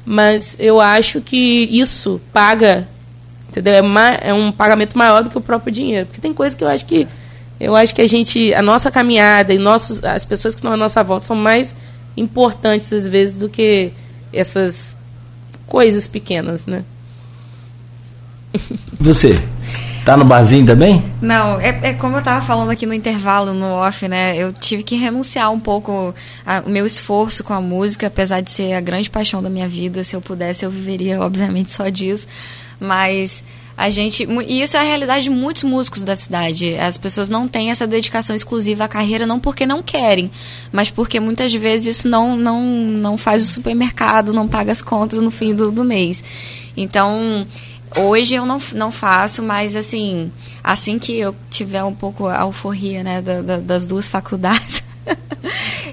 Mas eu acho que isso paga, entendeu? É, ma, é um pagamento maior do que o próprio dinheiro. Porque tem coisa que eu acho que eu acho que a gente, a nossa caminhada e nossos, as pessoas que estão à nossa volta são mais importantes às vezes do que essas coisas pequenas, né? Você tá no barzinho também? Não, é, é, como eu tava falando aqui no intervalo, no off, né? Eu tive que renunciar um pouco o meu esforço com a música, apesar de ser a grande paixão da minha vida. Se eu pudesse, eu viveria, obviamente, só disso. Mas a gente e isso é a realidade de muitos músicos da cidade. As pessoas não têm essa dedicação exclusiva à carreira não porque não querem, mas porque muitas vezes isso não não não faz o supermercado, não paga as contas no fim do, do mês. Então Hoje eu não, não faço, mas assim, assim que eu tiver um pouco a euforia né, da, da, das duas faculdades,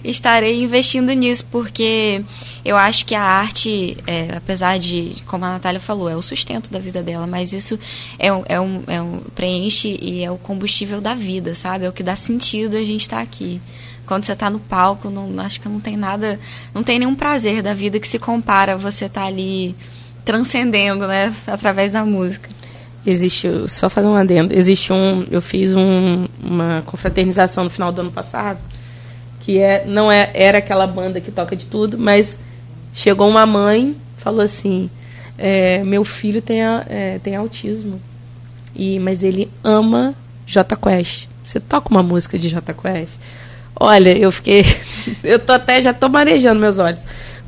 estarei investindo nisso, porque eu acho que a arte, é, apesar de, como a Natália falou, é o sustento da vida dela, mas isso é um, é um, é um preenche e é o combustível da vida, sabe? É o que dá sentido a gente estar tá aqui quando você está no palco, não, acho que não tem nada, não tem nenhum prazer da vida que se compara você estar tá ali transcendendo, né, através da música. Existe, só fazer um adendo, existe um, eu fiz um, uma confraternização no final do ano passado, que é, não é, era aquela banda que toca de tudo, mas chegou uma mãe, falou assim, é, meu filho tem, é, tem autismo, e, mas ele ama J Quest. Você toca uma música de J Quest? Olha, eu fiquei, eu tô até já tô marejando meus olhos.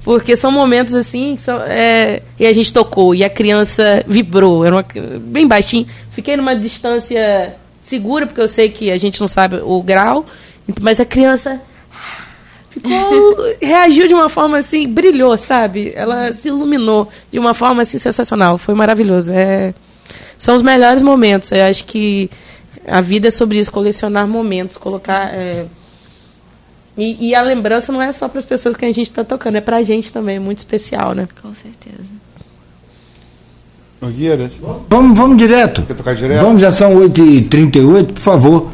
Porque são momentos assim que são, é, e a gente tocou e a criança vibrou, era uma, bem baixinho. Fiquei numa distância segura, porque eu sei que a gente não sabe o grau, mas a criança ficou, reagiu de uma forma assim, brilhou, sabe? Ela se iluminou de uma forma assim sensacional. Foi maravilhoso. É, são os melhores momentos. Eu acho que a vida é sobre isso, colecionar momentos, colocar. É, e, e a lembrança não é só para as pessoas que a gente está tocando, é para a gente também, é muito especial, né? Com certeza. Nogueira, vamos, vamos direto. Quer tocar direto? Vamos, já são 8h38, por favor.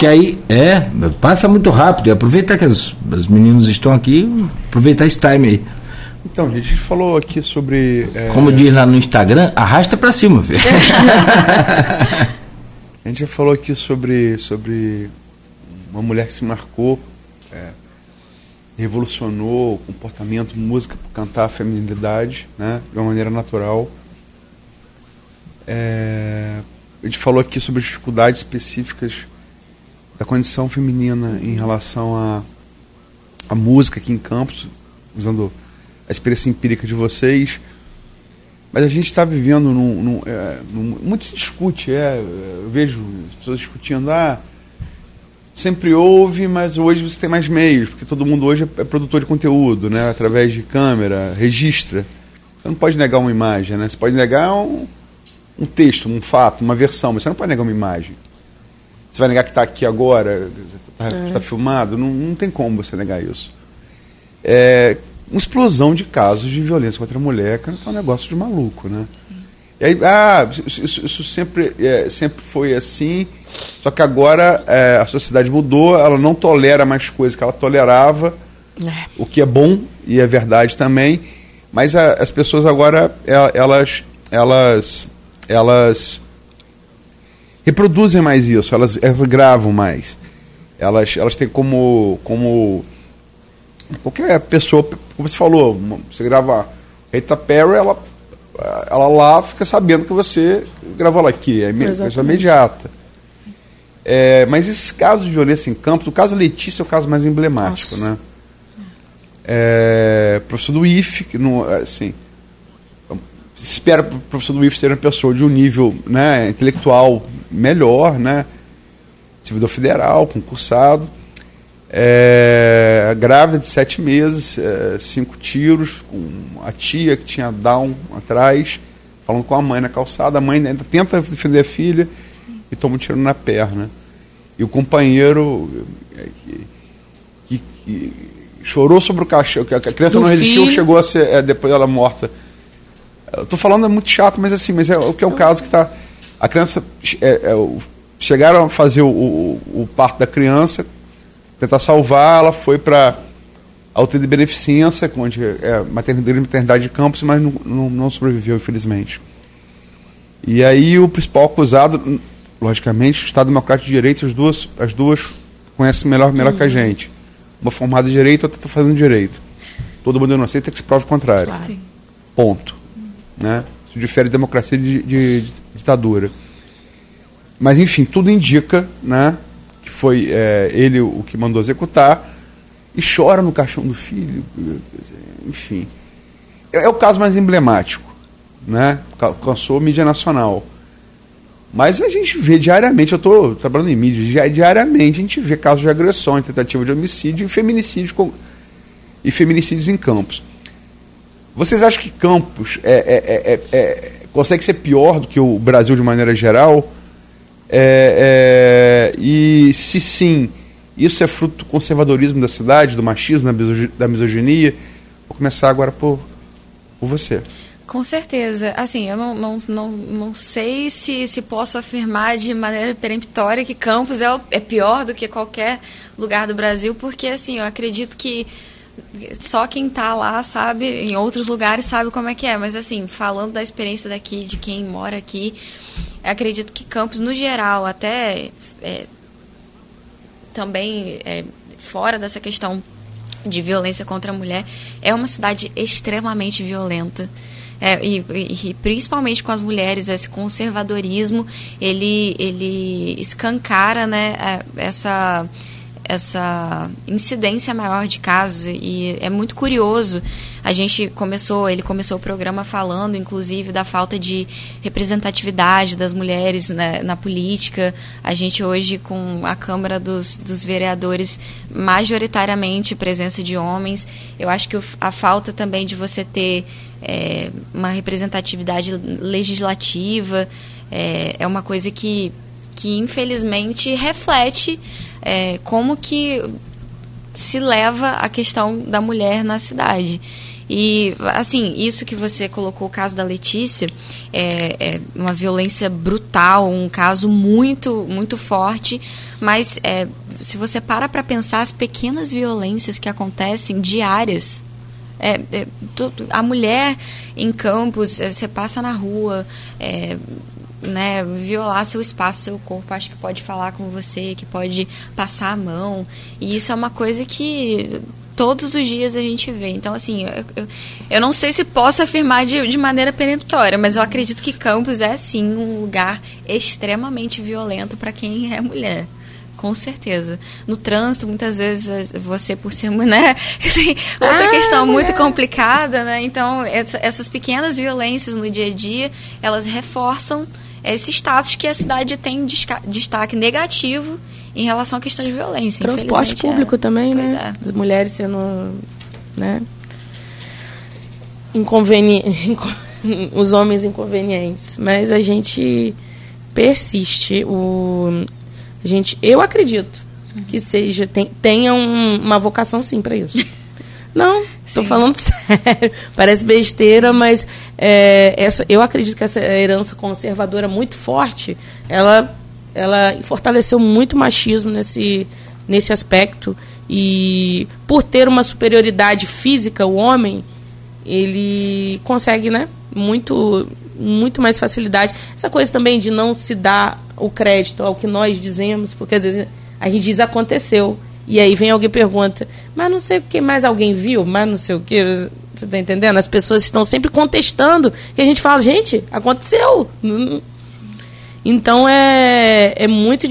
que aí, é, passa muito rápido. E aproveitar que as meninas estão aqui, aproveitar esse time aí. Então, a gente falou aqui sobre. É... Como diz lá no Instagram, arrasta para cima, filho. a gente já falou aqui sobre, sobre uma mulher que se marcou é, revolucionou o comportamento, música, cantar a feminilidade, né, de uma maneira natural. É, a gente falou aqui sobre dificuldades específicas da condição feminina em relação à a, a, música aqui em Campos, usando a experiência empírica de vocês. Mas a gente está vivendo num, num, é, num, Muito se discute, é, eu vejo as pessoas discutindo, ah, sempre houve, mas hoje você tem mais meios, porque todo mundo hoje é produtor de conteúdo, né? Através de câmera, registra. Você não pode negar uma imagem, né? Você pode negar um, um texto, um fato, uma versão, mas você não pode negar uma imagem. Você vai negar que está aqui agora, está é. tá filmado? Não, não tem como você negar isso. É uma explosão de casos de violência contra a mulher, que é um negócio de maluco, né? Aí, ah, isso, isso sempre, é, sempre foi assim, só que agora é, a sociedade mudou, ela não tolera mais coisas que ela tolerava, é. o que é bom e é verdade também, mas a, as pessoas agora, é, elas, elas, elas reproduzem mais isso, elas, elas gravam mais. Elas, elas têm como, como qualquer pessoa, como você falou, você grava Rita Perry, ela ela lá fica sabendo que você gravou ela aqui, é coisa imediata. É, mas esses casos de violência em campo, o caso Letícia é o caso mais emblemático, Nossa. né? É, professor do IFE, que não, assim, se espera o professor do IFE ser uma pessoa de um nível né, intelectual melhor, né? Servidor federal, concursado. É, grávida de sete meses, é, cinco tiros, com a tia que tinha down atrás, falando com a mãe na calçada. A mãe ainda tenta defender a filha e toma um tiro na perna. E o companheiro é, que, que, que chorou sobre o cachorro, que a criança Do não resistiu, filho. chegou a ser, é, depois ela morta. Tô falando é muito chato, mas assim, mas é o que é o caso que está a criança é, é, chegaram a fazer o, o, o parto da criança tentar salvar, ela foi para a UTI de beneficência, onde é maternidade e maternidade de campus, mas não, não, não, sobreviveu, infelizmente. E aí o principal acusado, logicamente, o Estado Democrático de Direito, as duas, as duas conhecem melhor, melhor uhum. que a gente. Uma formada de direito, outra está fazendo direito. Todo mundo não aceita que se prove o contrário. Claro. Ponto. Né? Isso difere de democracia de, de, de ditadura. Mas, enfim, tudo indica né, foi é, ele o que mandou executar, e chora no caixão do filho. Enfim. É, é o caso mais emblemático, né? Alcançou mídia nacional. Mas a gente vê diariamente, eu estou trabalhando em mídia, diariamente a gente vê casos de agressão, tentativa de homicídio e feminicídio com, e feminicídios em campos. Vocês acham que Campos é, é, é, é, consegue ser pior do que o Brasil de maneira geral? É, é, e se sim, isso é fruto do conservadorismo da cidade, do machismo, da misoginia? Vou começar agora por, por você. Com certeza. Assim, eu não, não, não, não sei se, se posso afirmar de maneira peremptória que Campos é, é pior do que qualquer lugar do Brasil, porque assim, eu acredito que só quem está lá sabe, em outros lugares sabe como é que é. Mas assim, falando da experiência daqui, de quem mora aqui, acredito que Campos, no geral, até é, também é, fora dessa questão de violência contra a mulher, é uma cidade extremamente violenta. É, e, e, principalmente com as mulheres, esse conservadorismo, ele, ele escancara né, é, essa essa incidência maior de casos e é muito curioso. A gente começou, ele começou o programa falando, inclusive, da falta de representatividade das mulheres né, na política. A gente hoje, com a Câmara dos, dos Vereadores, majoritariamente presença de homens. Eu acho que a falta também de você ter é, uma representatividade legislativa é, é uma coisa que, que infelizmente reflete é, como que se leva a questão da mulher na cidade. E, assim, isso que você colocou, o caso da Letícia, é, é uma violência brutal, um caso muito, muito forte, mas é, se você para para pensar as pequenas violências que acontecem diárias, é, é, a mulher em campos, é, você passa na rua, é, né, violar seu espaço, seu corpo, acho que pode falar com você, que pode passar a mão. E isso é uma coisa que todos os dias a gente vê. Então, assim, eu, eu, eu não sei se posso afirmar de, de maneira peremptória, mas eu acredito que Campos é, sim, um lugar extremamente violento para quem é mulher. Com certeza. No trânsito, muitas vezes, você por ser né? Assim, outra ah, questão mulher. muito complicada, né? Então, essa, essas pequenas violências no dia a dia, elas reforçam esse status que a cidade tem destaque negativo em relação à questão de violência. Transporte público é. também, pois né? É. As mulheres sendo, né? Inconvenientes, os homens inconvenientes. Mas a gente persiste. O, a gente, eu acredito que seja tem, tenha um, uma vocação sim para isso. Não, estou falando sério. Parece besteira, mas é, essa, eu acredito que essa herança conservadora muito forte, ela, ela fortaleceu muito o machismo nesse, nesse aspecto. E por ter uma superioridade física, o homem, ele consegue, né? Muito, muito mais facilidade. Essa coisa também de não se dar o crédito ao que nós dizemos, porque às vezes a gente diz aconteceu. E aí vem alguém pergunta, mas não sei o que, mais alguém viu, mas não sei o que. Você está entendendo? As pessoas estão sempre contestando. Que a gente fala, gente, aconteceu. Então é, é muito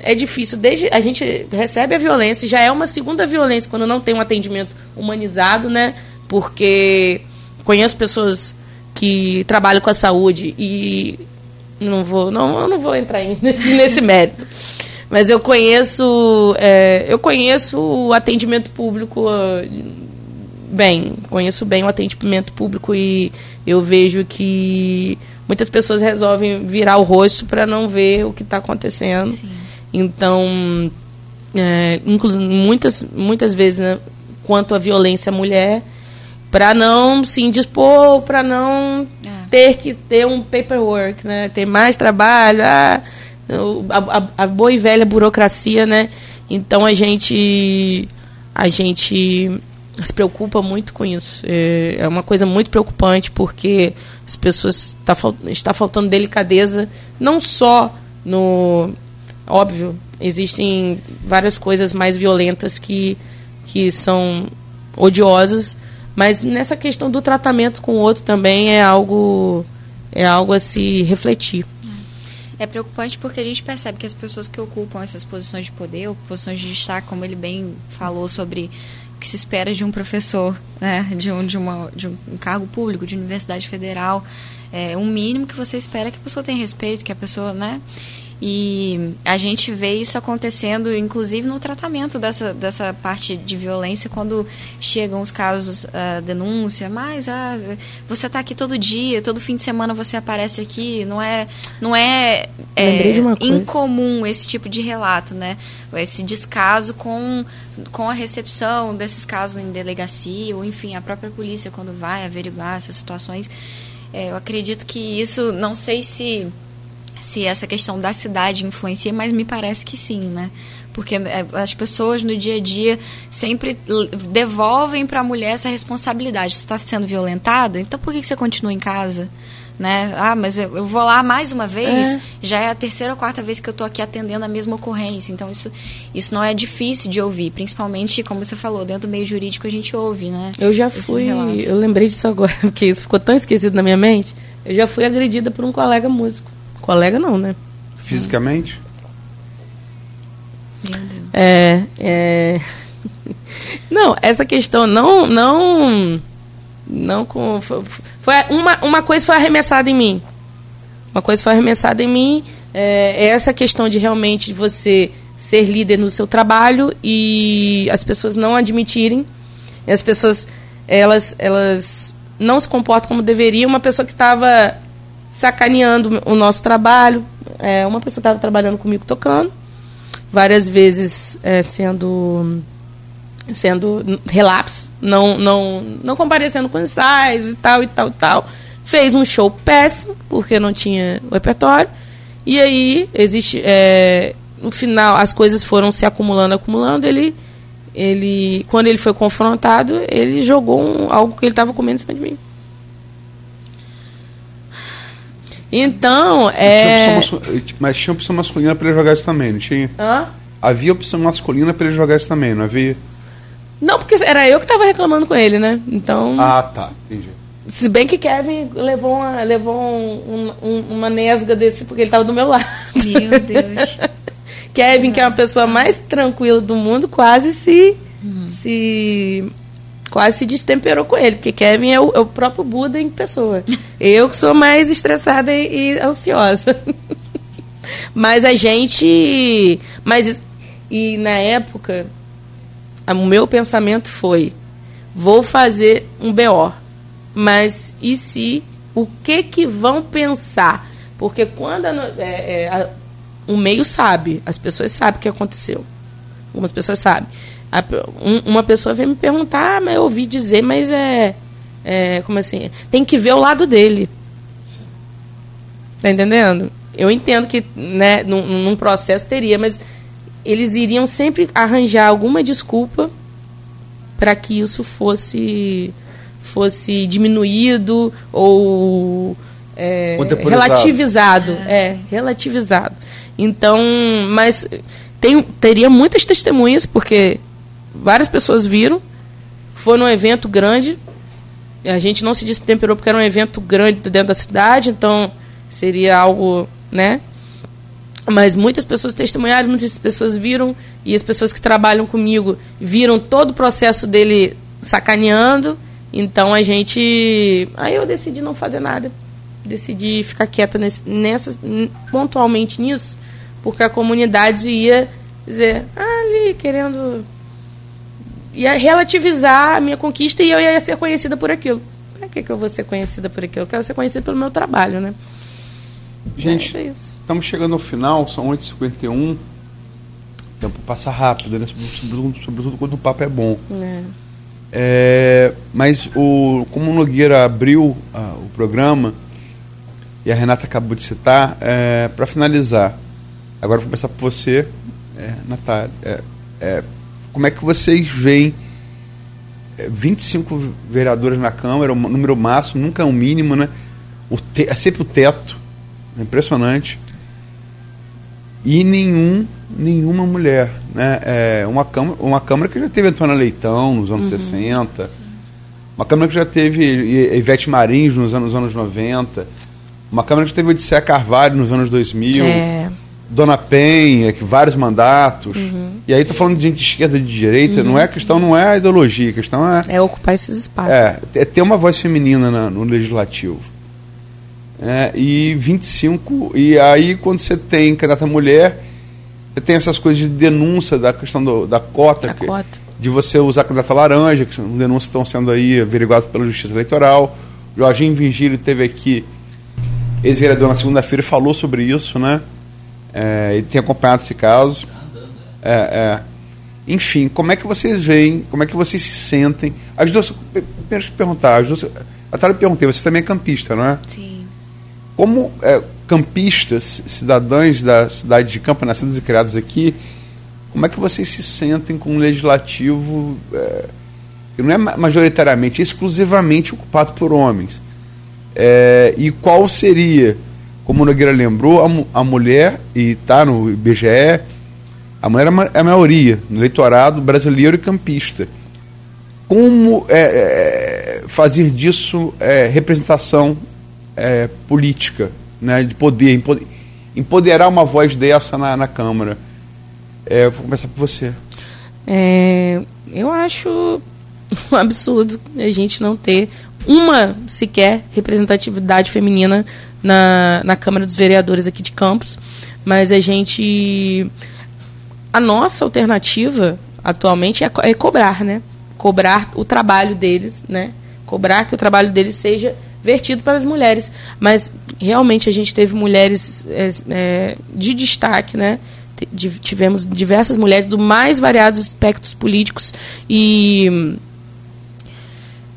é, difícil. Desde a gente recebe a violência, já é uma segunda violência quando não tem um atendimento humanizado, né? Porque conheço pessoas que trabalham com a saúde e não vou, não, não vou entrar nesse, nesse mérito. Mas eu conheço, é, eu conheço o atendimento público bem, conheço bem o atendimento público e eu vejo que muitas pessoas resolvem virar o rosto para não ver o que está acontecendo. Sim. Então, é, muitas, muitas vezes, né, quanto à violência à mulher, para não se indispor, para não é. ter que ter um paperwork, né, ter mais trabalho. Ah, a, a, a, boa e velha burocracia, né? Então a gente a gente se preocupa muito com isso. É, é uma coisa muito preocupante porque as pessoas tá, está faltando delicadeza, não só no óbvio, existem várias coisas mais violentas que que são odiosas, mas nessa questão do tratamento com o outro também é algo é algo a se refletir. É preocupante porque a gente percebe que as pessoas que ocupam essas posições de poder, ou posições de destaque, como ele bem falou sobre o que se espera de um professor, né, de, um, de, uma, de um cargo público, de universidade federal, é um mínimo que você espera que a pessoa tenha respeito, que a pessoa, né, e a gente vê isso acontecendo, inclusive, no tratamento dessa, dessa parte de violência, quando chegam os casos, uh, denúncia, mas ah, você está aqui todo dia, todo fim de semana você aparece aqui, não é, não é, é incomum esse tipo de relato, né? Esse descaso com, com a recepção desses casos em delegacia, ou enfim, a própria polícia quando vai averiguar essas situações. É, eu acredito que isso, não sei se se essa questão da cidade influencia, mas me parece que sim, né? Porque é, as pessoas no dia a dia sempre devolvem para a mulher essa responsabilidade. Você está sendo violentada, então por que você continua em casa? Né? Ah, mas eu, eu vou lá mais uma vez, é. já é a terceira ou quarta vez que eu estou aqui atendendo a mesma ocorrência. Então isso, isso não é difícil de ouvir, principalmente, como você falou, dentro do meio jurídico a gente ouve, né? Eu já fui, eu lembrei disso agora, porque isso ficou tão esquecido na minha mente. Eu já fui agredida por um colega músico. Colega não, né? Fisicamente? Meu Deus. É, é... Não, essa questão não, não, não com, foi uma, uma coisa foi arremessada em mim. Uma coisa foi arremessada em mim. É, é essa questão de realmente você ser líder no seu trabalho e as pessoas não admitirem. as pessoas elas elas não se comportam como deveriam. Uma pessoa que estava sacaneando o nosso trabalho. É, uma pessoa estava trabalhando comigo tocando, várias vezes é, sendo sendo relapso, não, não, não comparecendo com ensaios e tal e tal e tal. Fez um show péssimo, porque não tinha repertório. E aí, existe. É, no final, as coisas foram se acumulando, acumulando. Ele, ele quando ele foi confrontado, ele jogou um, algo que ele estava comendo em cima de mim. Então, é. Tinha mas tinha opção masculina para ele jogar isso também, não tinha? Hã? Havia opção masculina para ele jogar isso também, não havia? Não, porque era eu que estava reclamando com ele, né? Então. Ah, tá. Entendi. Se bem que Kevin levou uma, levou um, um, uma nesga desse porque ele estava do meu lado. Meu Deus. Kevin, que é uma pessoa mais tranquila do mundo, quase se. Hum. se quase se destemperou com ele, porque Kevin é o, é o próprio Buda em pessoa. Eu que sou mais estressada e, e ansiosa. mas a gente. Mas E na época, o meu pensamento foi: vou fazer um BO. Mas e se o que que vão pensar? Porque quando a, é, é, a, o meio sabe, as pessoas sabem o que aconteceu. Algumas pessoas sabem. A, um, uma pessoa vem me perguntar, ah, mas eu ouvi dizer, mas é, é. Como assim? Tem que ver o lado dele. Tá entendendo? Eu entendo que né, num, num processo teria, mas eles iriam sempre arranjar alguma desculpa para que isso fosse fosse diminuído ou é, relativizado, é, relativizado. Então, mas tem, teria muitas testemunhas porque várias pessoas viram, foi num evento grande, a gente não se destemperou porque era um evento grande dentro da cidade, então seria algo, né? Mas muitas pessoas testemunharam, muitas pessoas viram, e as pessoas que trabalham comigo viram todo o processo dele sacaneando. Então a gente. Aí eu decidi não fazer nada. Decidi ficar quieta nesse, nessa, pontualmente nisso, porque a comunidade ia dizer, ah, ali, querendo. Ia relativizar a minha conquista e eu ia ser conhecida por aquilo. Para que, que eu vou ser conhecida por aquilo? Eu quero ser conhecida pelo meu trabalho, né? Gente, é estamos chegando ao final, são 8h51. O tempo passa rápido, né? Sobretudo, sobretudo quando o papo é bom. É. É, mas o, como o Nogueira abriu ah, o programa, e a Renata acabou de citar, é, para finalizar, agora vou começar por você, é, Natália. É, é, como é que vocês veem 25 vereadores na Câmara, o número máximo, nunca é o um mínimo, né? O te, é sempre o teto impressionante. E nenhum, nenhuma mulher. Né? É uma, câmara, uma Câmara que já teve Antônia Leitão nos anos uhum, 60. Sim. Uma Câmara que já teve Ivete Marins nos anos, anos 90. Uma Câmara que teve Odisseia Carvalho nos anos 2000. É. Dona Penha, que vários mandatos. Uhum. E aí estou falando de gente de esquerda e de direita, uhum. não é a questão, não é a ideologia, a questão é. É ocupar esses espaços. É, é ter uma voz feminina na, no legislativo é, e 25. E aí, quando você tem candidata mulher, você tem essas coisas de denúncia da questão do, da cota, que, cota, de você usar candidata laranja, que são denúncias estão sendo aí averiguadas pela Justiça Eleitoral. Jorginho Vigílio teve aqui, ex-vereador, na segunda-feira, falou sobre isso, né? É, ele tem acompanhado esse caso. É, é. Enfim, como é que vocês veem, como é que vocês se sentem? As duas, eu perguntar, as duas, até eu perguntei, você também é campista, não é? Sim. Como é, campistas, cidadãos da cidade de Campo, nascidos e criados aqui, como é que vocês se sentem com um legislativo é, que não é majoritariamente, exclusivamente ocupado por homens? É, e qual seria, como o Nogueira lembrou, a, a mulher, e está no IBGE, a mulher é a maioria no eleitorado brasileiro e campista. Como é, é, fazer disso é, representação é, política, né, de poder, empoderar uma voz dessa na, na Câmara. É, vou começar por você. É, eu acho um absurdo a gente não ter uma sequer representatividade feminina na, na Câmara dos Vereadores aqui de Campos, mas a gente. A nossa alternativa atualmente é, é cobrar, né? Cobrar o trabalho deles, né? Cobrar que o trabalho deles seja vertido para as mulheres. Mas realmente a gente teve mulheres é, é, de destaque, né? Tivemos diversas mulheres do mais variados aspectos políticos e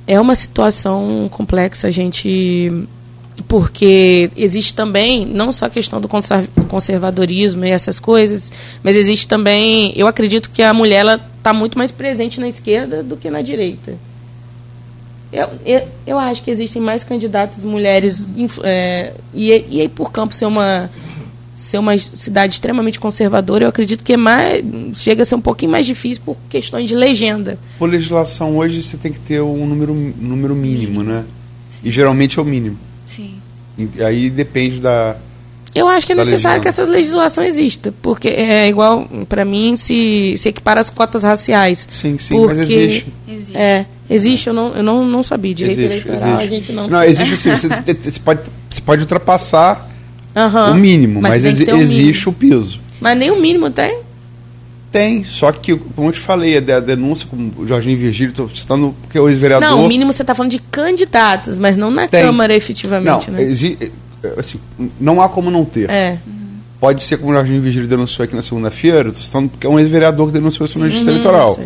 é uma situação complexa, a gente porque existe também não só a questão do conservadorismo e essas coisas, mas existe também, eu acredito que a mulher está muito mais presente na esquerda do que na direita. Eu, eu, eu, acho que existem mais candidatas mulheres é, e, e aí por Campos ser uma ser uma cidade extremamente conservadora, eu acredito que é mais chega a ser um pouquinho mais difícil por questões de legenda. Por legislação hoje você tem que ter um número número mínimo, né? E geralmente é o mínimo. Sim. E aí depende da eu acho que é necessário que essa legislação exista, porque é igual, para mim, se, se equipara as cotas raciais. Sim, sim, porque, mas existe. Existe. É, existe, eu não, eu não, não sabia. Direito existe, eleitoral, existe. a gente não... Não, existe sim, você, você, pode, você pode ultrapassar uhum, o mínimo, mas, mas exi um existe mínimo. o piso. Mas nem o mínimo tem? Tem, só que, como eu te falei, a denúncia, como o Jorginho Virgílio, estou citando porque é o ex-vereador. Não, o mínimo você está falando de candidatos, mas não na Tem. Câmara efetivamente, não, né? exi- assim, não há como não ter. É. Pode ser como o Jorginho Virgílio denunciou aqui na segunda-feira, estou citando porque é um ex-vereador que denunciou isso na Justiça Uhum, Eleitoral.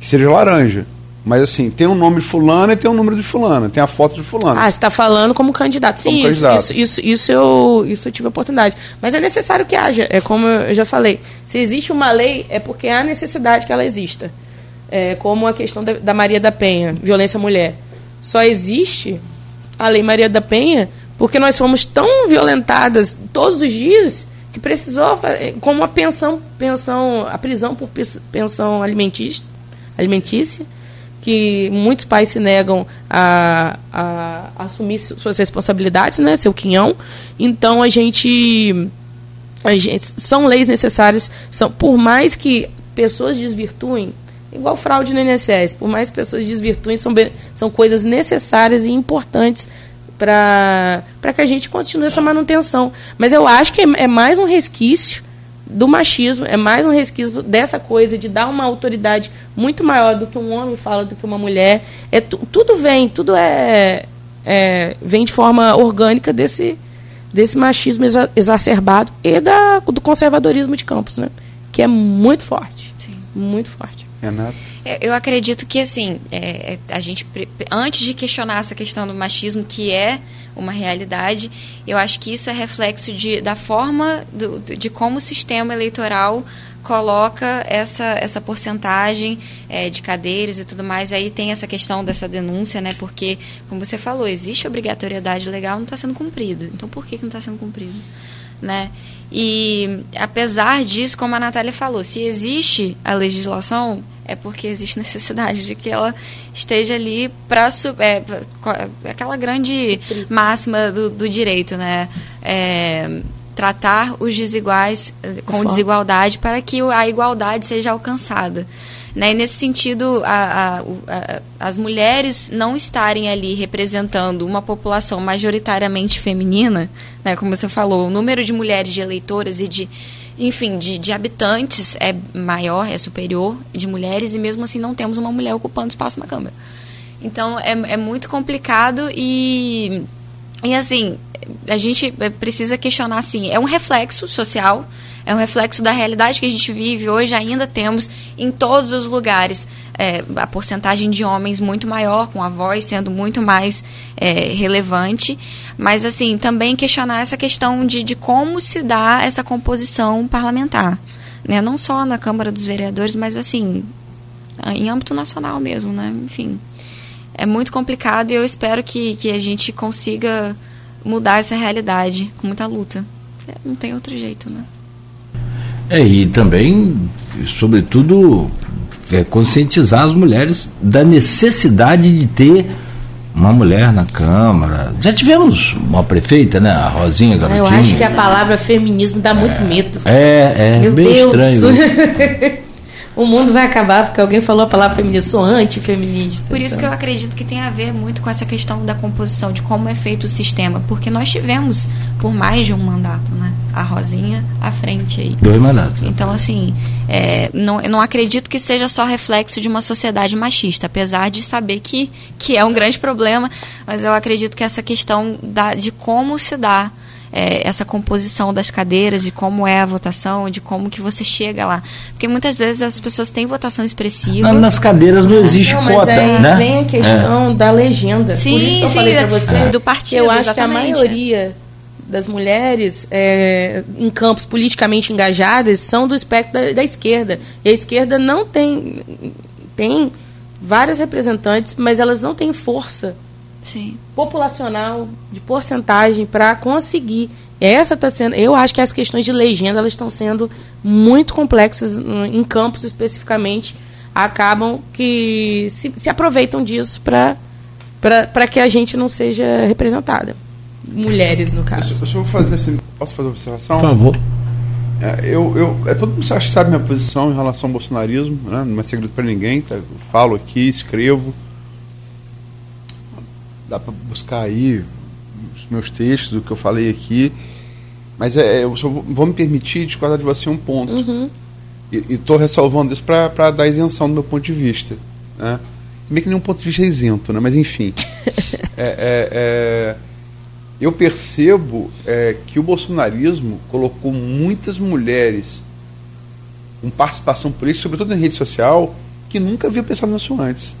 Que seja laranja. Mas assim, tem o nome de fulano e tem o número de fulano, tem a foto de fulano. Ah, você está falando como candidato. Como Sim, isso- candidato. Isso, isso, isso eu, isso eu tive oportunidade. Mas é necessário que haja. É como eu já falei. Se existe uma lei, é porque há necessidade que ela exista. É como a questão da, da Maria da Penha, violência à mulher. Só existe a lei Maria da Penha porque nós fomos tão violentadas todos os dias que precisou, fa- como a pensão, pensão a prisão por pens- pensão alimentícia, alimentícia que muitos pais se negam a, a assumir su- suas responsabilidades, né, seu quinhão. Então a gente, a gente são leis necessárias, são por mais que pessoas desvirtuem, igual fraude no INSS, por mais que pessoas desvirtuem, são, são coisas necessárias e importantes para que a gente continue essa manutenção. Mas eu acho que é, é mais um resquício do machismo, é mais um resquício dessa coisa de dar uma autoridade muito maior do que um homem fala, do que uma mulher. É, tu- tudo vem, tudo é, é- vem de forma orgânica desse, desse machismo exa- exacerbado e da, do conservadorismo de campos, né? Que é muito forte. Sim. Muito forte. Renato. É, Eu acredito que, assim, é, é, a gente, pre- antes de questionar essa questão do machismo, que é uma realidade, eu acho que isso é reflexo de, da forma do, de como o sistema eleitoral coloca essa, essa porcentagem é, de cadeiras e tudo mais. Aí tem essa questão dessa denúncia, né? Porque, como você falou, existe obrigatoriedade legal, não está sendo cumprida. Então, por que, que não está sendo cumprido? né? E apesar disso, como a Natália falou, se existe a legislação, é porque existe necessidade de que ela esteja ali para é, aquela grande máxima do, do direito, né? É, tratar os desiguais eh, com desigualdade para que a igualdade seja alcançada. Né? E nesse sentido, a- a- a- as mulheres não estarem ali representando uma população majoritariamente feminina, né? como você falou, o número de mulheres de eleitoras e de, enfim, de, de habitantes é maior, é superior de mulheres, e mesmo assim não temos uma mulher ocupando espaço na Câmara. Então é, é muito complicado e, e assim, a gente precisa questionar assim, é um reflexo social, é um reflexo da realidade que a gente vive hoje, ainda temos em todos os lugares eh, a porcentagem de homens muito maior, com a voz sendo muito mais eh, relevante, mas assim, também questionar essa questão de, de como se dá essa composição parlamentar. Né? Não só na Câmara dos Vereadores, mas assim, em âmbito nacional mesmo, né? Enfim, é muito complicado e eu espero que, que a gente consiga mudar essa realidade com muita luta. É, Não tem outro jeito, né? É, e também, sobretudo, é, conscientizar as mulheres da necessidade de ter uma mulher na Câmara. Já tivemos uma prefeita, né? A Rosinha Garotinho. Eu acho que a palavra feminismo dá muito medo. É, é, Meu bem Deus. estranho. o mundo vai acabar porque alguém falou a palavra feminista. Sou antifeminista. Por isso que eu então. acredito que tem a ver muito com essa questão da composição, de como é feito o sistema. Porque nós tivemos por mais de um mandato, né? A Rosinha à frente aí. Dois mandatos. Então, assim, é, não, eu não acredito que seja só reflexo de uma sociedade machista, apesar de saber que, que é um grande problema, mas eu acredito que essa questão da, de como se dá é, essa composição das cadeiras, de como é a votação, de como que você chega lá. Porque muitas vezes as pessoas têm votação expressiva. Na- Nas cadeiras não existe Não, mas cota, aí né? vem a questão da legenda. Sim, Por isso que eu sim, falei pra você do partido, Eu acho exatamente. que a maioria das mulheres é, em campos politicamente engajadas são do espectro da, da esquerda. E a esquerda não tem. tem vários representantes, mas elas não têm força Sim. populacional de porcentagem para conseguir. Essa está sendo, eu acho que as questões de legenda elas estão sendo muito complexas hum, em campos especificamente, acabam que se, se aproveitam disso para para que a gente não seja representada. Mulheres no caso. eu fazer assim, posso fazer uma observação? Por favor. É, eu, eu, é, todo mundo acho que sabe minha posição em relação ao bolsonarismo, né? não é segredo para ninguém, tá? falo aqui, escrevo. Dá para buscar aí os meus textos, o que eu falei aqui. Mas é, eu só vou, me permitir discordar de você um ponto. Uhum. E estou ressalvando isso para dar isenção do meu ponto de vista. Né? Meio que nenhum ponto de vista é isento, né? mas enfim. é, é, é, eu percebo é, que o bolsonarismo colocou muitas mulheres com participação política, sobretudo em rede social, que nunca havia pensado nisso antes.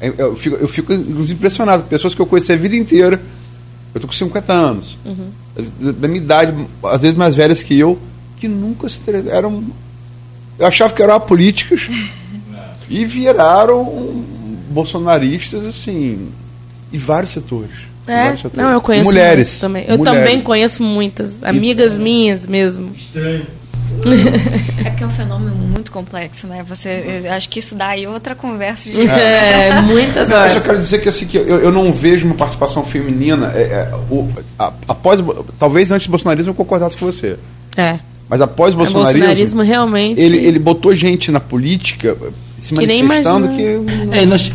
Eu, fico, eu fico, inclusive, impressionado. Pessoas que eu conheci a vida inteira. Eu tô com 50 anos. Uhum. Da, minha idade, às vezes mais velhas que eu, que nunca se eram. Eu achava que eram apolíticas e viraram bolsonaristas, assim, em vários setores. É, vários setores. não, eu conheço mulheres também. Eu mulheres. também conheço muitas, amigas e, minhas mesmo. Estranho. É porque é um fenômeno muito complexo, né? Você, acho que isso dá aí outra conversa de. É, muitas não, horas. Eu só quero dizer que, assim, que eu, eu não vejo uma participação feminina. É, é, o, a, após, talvez antes do bolsonarismo eu concordasse com você. É. Mas após o bolsonarismo, bolsonarismo realmente. Ele, ele botou gente na política se que manifestando que. É, nós,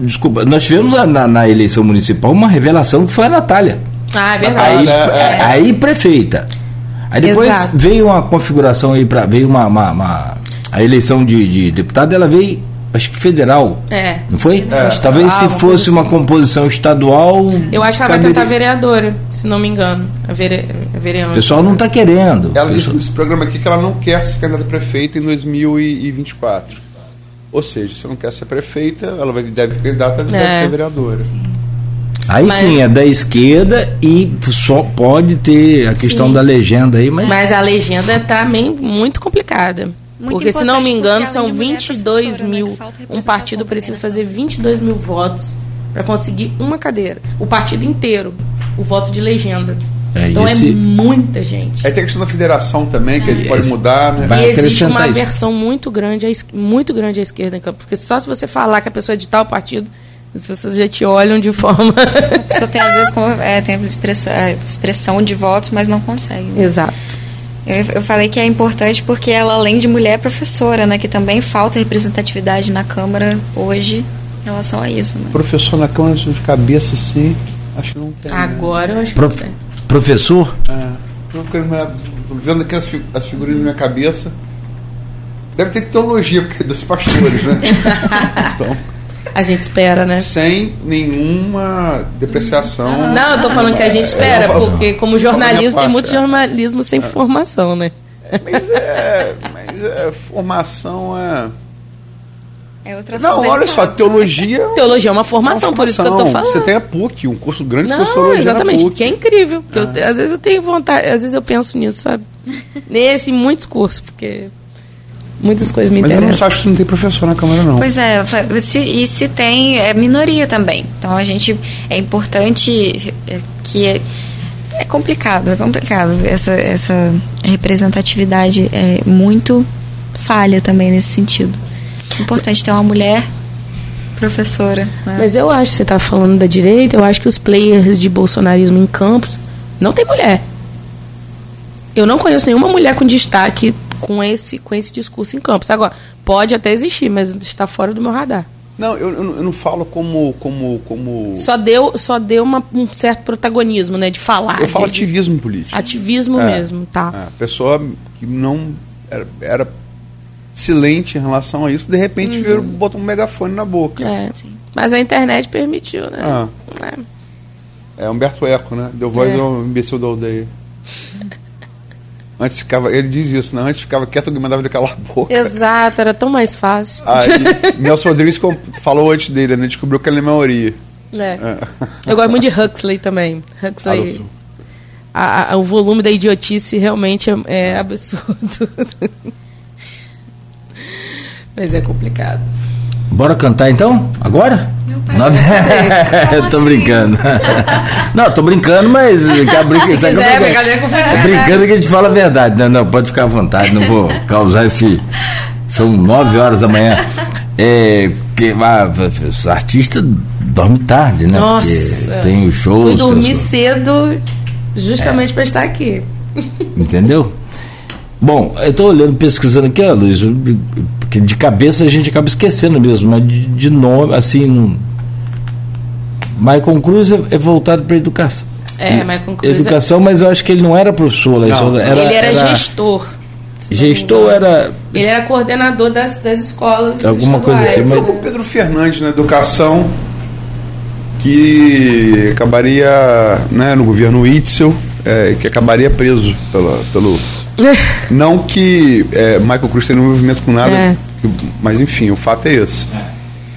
desculpa, nós tivemos na, na, eleição municipal uma revelação que foi a Natália. Ah, é verdade. Aí, é, aí prefeita. Aí depois Exato. veio uma configuração aí para veio uma, uma, uma, a eleição de, de deputado, ela veio acho que federal. É. Não foi? É. Talvez Ah, se fosse uma assim. composição estadual. Eu acho que ela vai caberia- tentar vereadora, se não me engano. A, vere... a O vereadora. pessoal não está querendo. Ela disse nesse programa aqui que ela não quer ser candidata a prefeita em 2024. Ou seja, se não quer ser prefeita, ela vai, deve ser candidata, deve É. ser vereadora. Aí Mas- sim, é da esquerda e só pode ter a questão Sim. da legenda aí, mas. Mas a legenda tá também muito complicada. Muito porque, se não me engano, são além de mulher, 22 professora, né, mil. um partido precisa fazer Câmara. 22 mil votos para conseguir uma cadeira. O partido inteiro. O voto de legenda. É, então esse- é muita gente. Aí tem a questão da federação também, que eles podem Esse- mudar, né? Vai e existe uma isso. aversão muito grande, muito grande à esquerda em campo. Porque só se você falar que a pessoa é de tal partido, as pessoas já te olham de forma. A pessoa tem, às vezes, como, é, tem expressa- é, expressão de votos, mas não consegue. né? Exato. Eu, eu falei que é importante porque ela, além de mulher, é professora, né? Que também falta representatividade na Câmara hoje em relação a isso, né? Professor na Câmara de cabeça, assim, acho que não tem. né? Agora eu acho que. Prof- é. Professor? É. Tô vendo aqui as, fi- as figurinhas na minha cabeça. Deve ter teologia, porque é dois pastores, né? então, A gente espera, né? sem nenhuma depreciação. Não, eu tô falando que a gente espera, É, falo- porque como jornalismo, tem parte, muito é. jornalismo sem formação, né? Mas é. Mas é, formação é. É outra Não, olha só, teologia. é Teologia é uma uma formação, por isso que eu tô formação. falando. Você tem a PUC, um curso grande de curso de Não, teologia. na exatamente, PUC. que é incrível. porque eu- às vezes eu tenho vontade, às vezes eu penso nisso, sabe? Nesse, em muitos cursos, porque muitas coisas me Mas eu não interessam. acho que não tem professor na Câmara, não. Pois é, se, e se tem, é minoria também. Então a gente, é importante é, que é, é complicado, é complicado. Essa, essa representatividade é muito falha também nesse sentido. É importante ter uma mulher professora. né? Mas eu acho que você tá falando da direita, eu acho que os players de bolsonarismo em campos não tem mulher. Eu não conheço nenhuma mulher com destaque com esse, com esse discurso em campos. Agora, pode até existir, mas está fora do meu radar. Não, eu, eu não- falo como. como, como... Só deu, só deu uma- um certo protagonismo, né? De falar. eu falo de- ativismo político. Ativismo É. mesmo, tá. É, a pessoa que não era, era silente em relação a isso, de repente veio, botou um megafone na boca. É. Mas a internet permitiu, né? Ah. É. É Humberto Eco, né? Deu voz É. ao imbecil da aldeia. Antes ficava, ele diz isso, né? Antes ficava quieto, alguém mandava ele calar a boca. Exato, era tão mais fácil. Aí, Nelson Rodrigues falou antes dele, né? Descobriu que ele é maioria. É. Eu gosto muito de Huxley também. Huxley. A- a- o volume da idiotice realmente é, é absurdo. Mas é complicado. Bora cantar então? Agora? Meu pai, Nove- Como tô assim? brincando. Não, tô brincando, mas. que a brinca- Se quiser, é é? brincadeira com É brincando que a gente fala a verdade. Não, não, pode ficar à vontade, não vou causar esse. São nove horas da manhã. É, que, ah, os artistas dormem tarde, né? Nossa. Porque tem os shows. Fui os- dormir cedo justamente para estar aqui. Entendeu? Bom, eu estou olhando, pesquisando aqui, ó, Luiz, porque de cabeça a gente acaba esquecendo mesmo, mas de, de nome, assim. Michael Cruz é, é voltado para educação. É, Michael Cruz é- Educação, mas eu acho que ele não era professor lá, ele Não. só ele era, gestor. Gestor era. Ele era coordenador das, das escolas. Alguma coisa assim, mas- né? O Pedro Fernandes na educação, que acabaria né, no governo Itzel, é, que acabaria preso pela, pelo. Não que é, Michael Cruz tenha um envolvimento com nada, É. mas enfim, o fato é esse.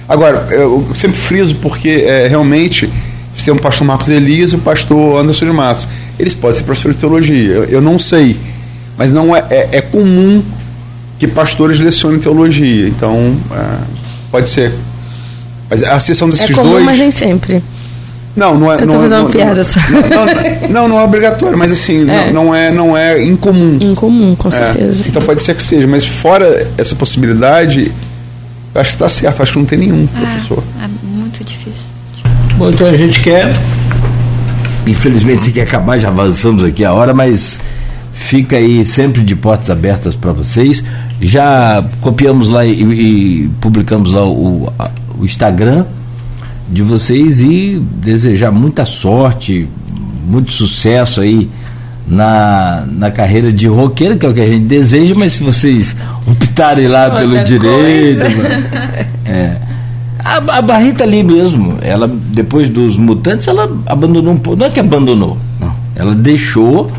Agora, eu sempre friso porque é, realmente você tem o pastor Marcos Elias e o pastor Anderson de Matos. Eles podem ser professores de teologia, eu, eu não sei. Mas não é, é, é comum que pastores lecionem teologia. Então, é, pode ser. Mas a sessão desses É comum, dois. mas nem sempre. Não, não é. Eu tô não, é- fazendo não, uma piada só. Não, não, não, não é obrigatório, mas assim, É. Não, não é, não é incomum. Incomum, com É, certeza. Então pode ser que seja, mas fora essa possibilidade, acho que está certo, acho que não tem nenhum professor. É muito difícil. Bom, então a gente quer. Infelizmente tem que acabar, já avançamos aqui a hora, mas fica aí sempre de portas abertas para vocês. Já copiamos lá e, e publicamos lá o, a- o Instagram de vocês e desejar muita sorte, muito sucesso aí na, na carreira de roqueiro, que é o que a gente deseja, mas se vocês optarem lá Outra pelo direito. É. A, a Barrita ali mesmo, ela depois dos mutantes, ela abandonou um pouco. Não é que abandonou, não. Ela deixou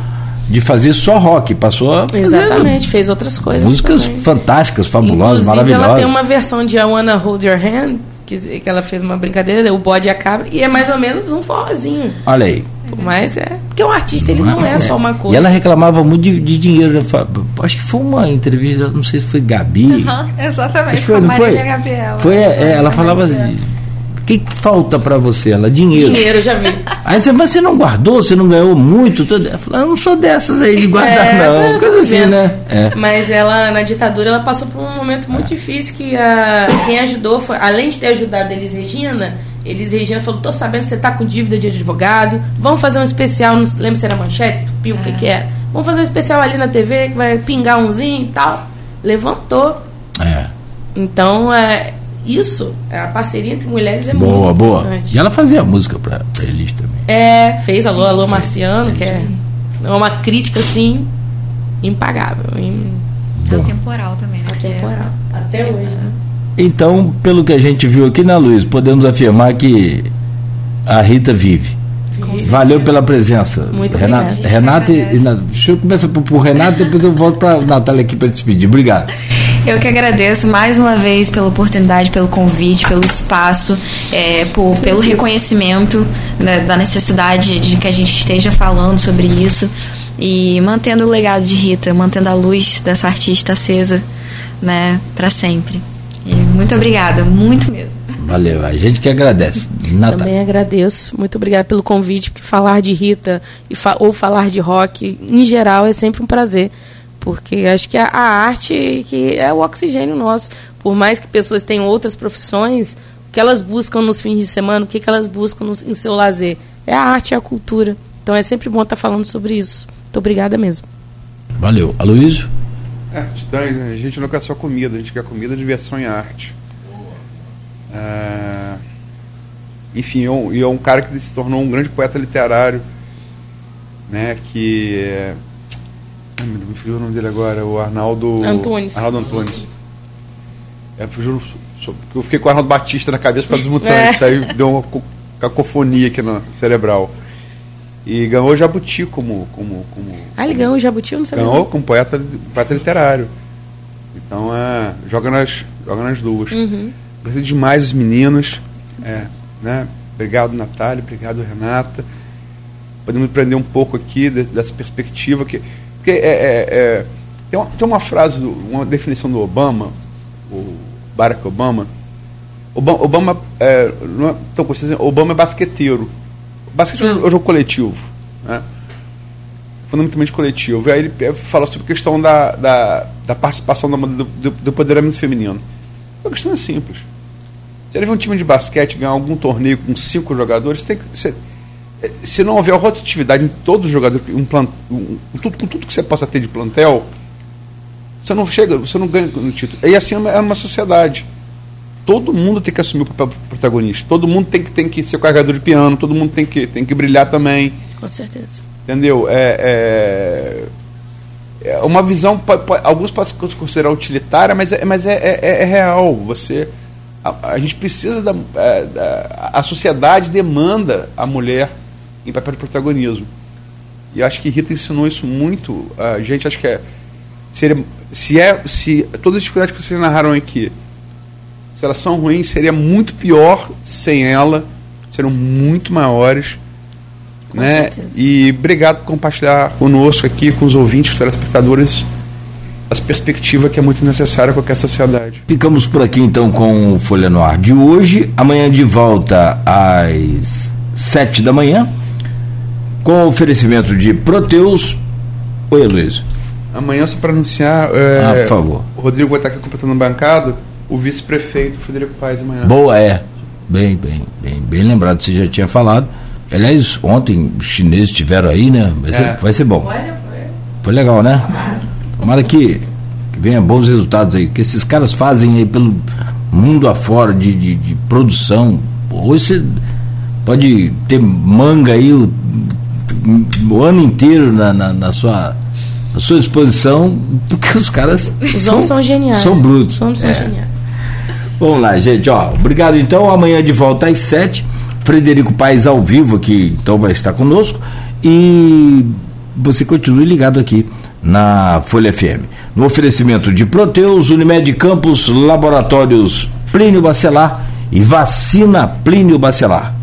de fazer só rock, passou a fazer Exatamente, fez outras coisas. músicas também. fantásticas, fabulosas, Inclusive, maravilhosas. ela tem uma versão de I Wanna Hold Your Hand, que, que ela fez uma brincadeira, o bode e a cabra, e é mais ou menos um forrozinho. Olha aí. Mas é. Porque o artista, ele não é só uma coisa. E ela reclamava muito de, de dinheiro. Fa- Acho que foi uma entrevista, não sei se foi Gabi. exatamente. Acho que foi, não foi? Foi, é, ela falava assim, o que que falta pra você? Ela, dinheiro. Dinheiro, eu já vi. Aí você, mas você não guardou, você não ganhou muito? Tudo. Ela falou, eu não sou dessas aí de guardar, É, não. essa Coisa assim, né? É. Mas ela, na ditadura, ela passou por um momento muito difícil que a, quem ajudou foi, além de ter ajudado Elis Regina, Elis Regina falou, tô sabendo que você tá com dívida de advogado, vamos fazer um especial, não lembra se era manchete, tupiu, o que que era? Vamos fazer um especial ali na TV, que vai pingar umzinho e tal. Levantou. É. Então, é, isso, a parceria entre mulheres é Boa, muito boa. importante. E ela fazia música pra, pra eles também. É, fez Alô, Alô Marciano, que é uma crítica, assim, impagável, im- Atemporal também, né? Que é- atemporal. Até hoje, né? Então, pelo que a gente viu aqui na Luiz, podemos afirmar que a Rita vive. Valeu pela presença. Muito Renata, obrigada. Renata e, e deixa eu começar por, por Renato, depois eu volto para Natália aqui para despedir. Obrigado. Eu que agradeço mais uma vez pela oportunidade, pelo convite, pelo espaço, é, por- pelo reconhecimento né, da necessidade de que a gente esteja falando sobre isso e mantendo o legado de Rita, mantendo a luz dessa artista acesa né, para sempre. E muito obrigada, muito mesmo. Valeu, a gente que agradece. Natália. Também agradeço. Muito obrigada pelo convite, porque falar de Rita e fa- ou falar de rock, em geral, é sempre um prazer. Porque acho que a, a arte que é o oxigênio nosso. Por mais que pessoas tenham outras profissões, o que elas buscam nos fins de semana, o que, que elas buscam no, em seu lazer? É a arte e a cultura. Então é sempre bom estar falando sobre isso. Muito obrigada mesmo. Valeu. Aloysio? É, titãs, né? a gente não quer só comida, a gente quer comida, diversão e arte. É, enfim, é e é um cara que se tornou um grande poeta literário, né? Que é, ai, me fugiu o nome dele agora, o Arnaldo Antunes. Arnaldo Antunes. É, fugiu, eu fiquei com o Arnaldo Batista na cabeça causa dos mutantes, É. aí deu uma co- cacofonia aqui na cerebral. E ganhou o Jabuti como, como, como Ah, ele ganhou o Jabuti, eu não sabia. Ganhou como poeta, poeta literário. Então, é, joga, nas, joga nas duas. Uhum. Demais os meninos. É, né? Obrigado, Natália. Obrigado, Renata. Podemos aprender um pouco aqui de- dessa perspectiva. Que, porque é, é, é, tem, uma, tem uma frase, uma definição do Obama, o Barack Obama. Obama, Obama é, não é tão consciente, Obama é basqueteiro. Basquete é um jogo coletivo. Né? fundamentalmente coletivo. E aí ele fala sobre a questão da, da, da participação do, do, do empoderamento feminino. A questão é simples. Se ele vê um time de basquete ganhar algum torneio com cinco jogadores, tem que, eh, se não houver rotatividade em todos os jogadores, um plan, um, com tudo, com tudo que você possa ter de plantel, você não chega, você não ganha no título. E assim é uma, é uma sociedade. Todo mundo tem que assumir o papel protagonista. Todo mundo tem que, tem que ser carregador de piano, todo mundo tem que, tem que brilhar também. Com certeza. Entendeu? É, é, é uma visão, pode, pode, alguns podem considerar utilitária, mas é, mas é, é, é real. Você, a, a, gente precisa da, é, da, A sociedade demanda a mulher em papel de protagonismo. E eu acho que Rita ensinou isso muito. A gente acho que é. Seria, se, é, se todas as dificuldades que vocês narraram aqui, se elas são ruins, seria muito pior sem ela, serão muito maiores. Com né? Certeza. E obrigado por compartilhar conosco aqui, com os ouvintes, telespectadores, as perspectivas que é muito necessária para qualquer sociedade. Ficamos por aqui então com o Folha no Ar de hoje. Amanhã de volta às sete da manhã, com oferecimento de Proteus. Oi, Luiz. Amanhã, só para anunciar. É, ah, por favor. O Rodrigo vai estar aqui completando bancada. O vice-prefeito Frederico Paes amanhã. Boa, é. Bem, bem, bem, bem lembrado. Você já tinha falado. Aliás, ontem os chineses estiveram aí, né? Vai ser, é. vai ser bom. Foi legal, né? Tomara que, que venha bons resultados aí. Que esses caras fazem aí pelo mundo afora de, de, de produção. Hoje você pode ter manga aí o, o ano inteiro na, na, na sua à sua disposição, porque os caras os são, são geniais. São brutos. Os são é. geniais. Vamos lá, gente, ó. Obrigado então. Amanhã de volta às sete. Frederico Paes ao vivo aqui, então vai estar conosco. E você continue ligado aqui na Folha FM. No oferecimento de Proteus, Unimed Campos, Laboratórios Plínio Bacelar e Vacina Plínio Bacelar.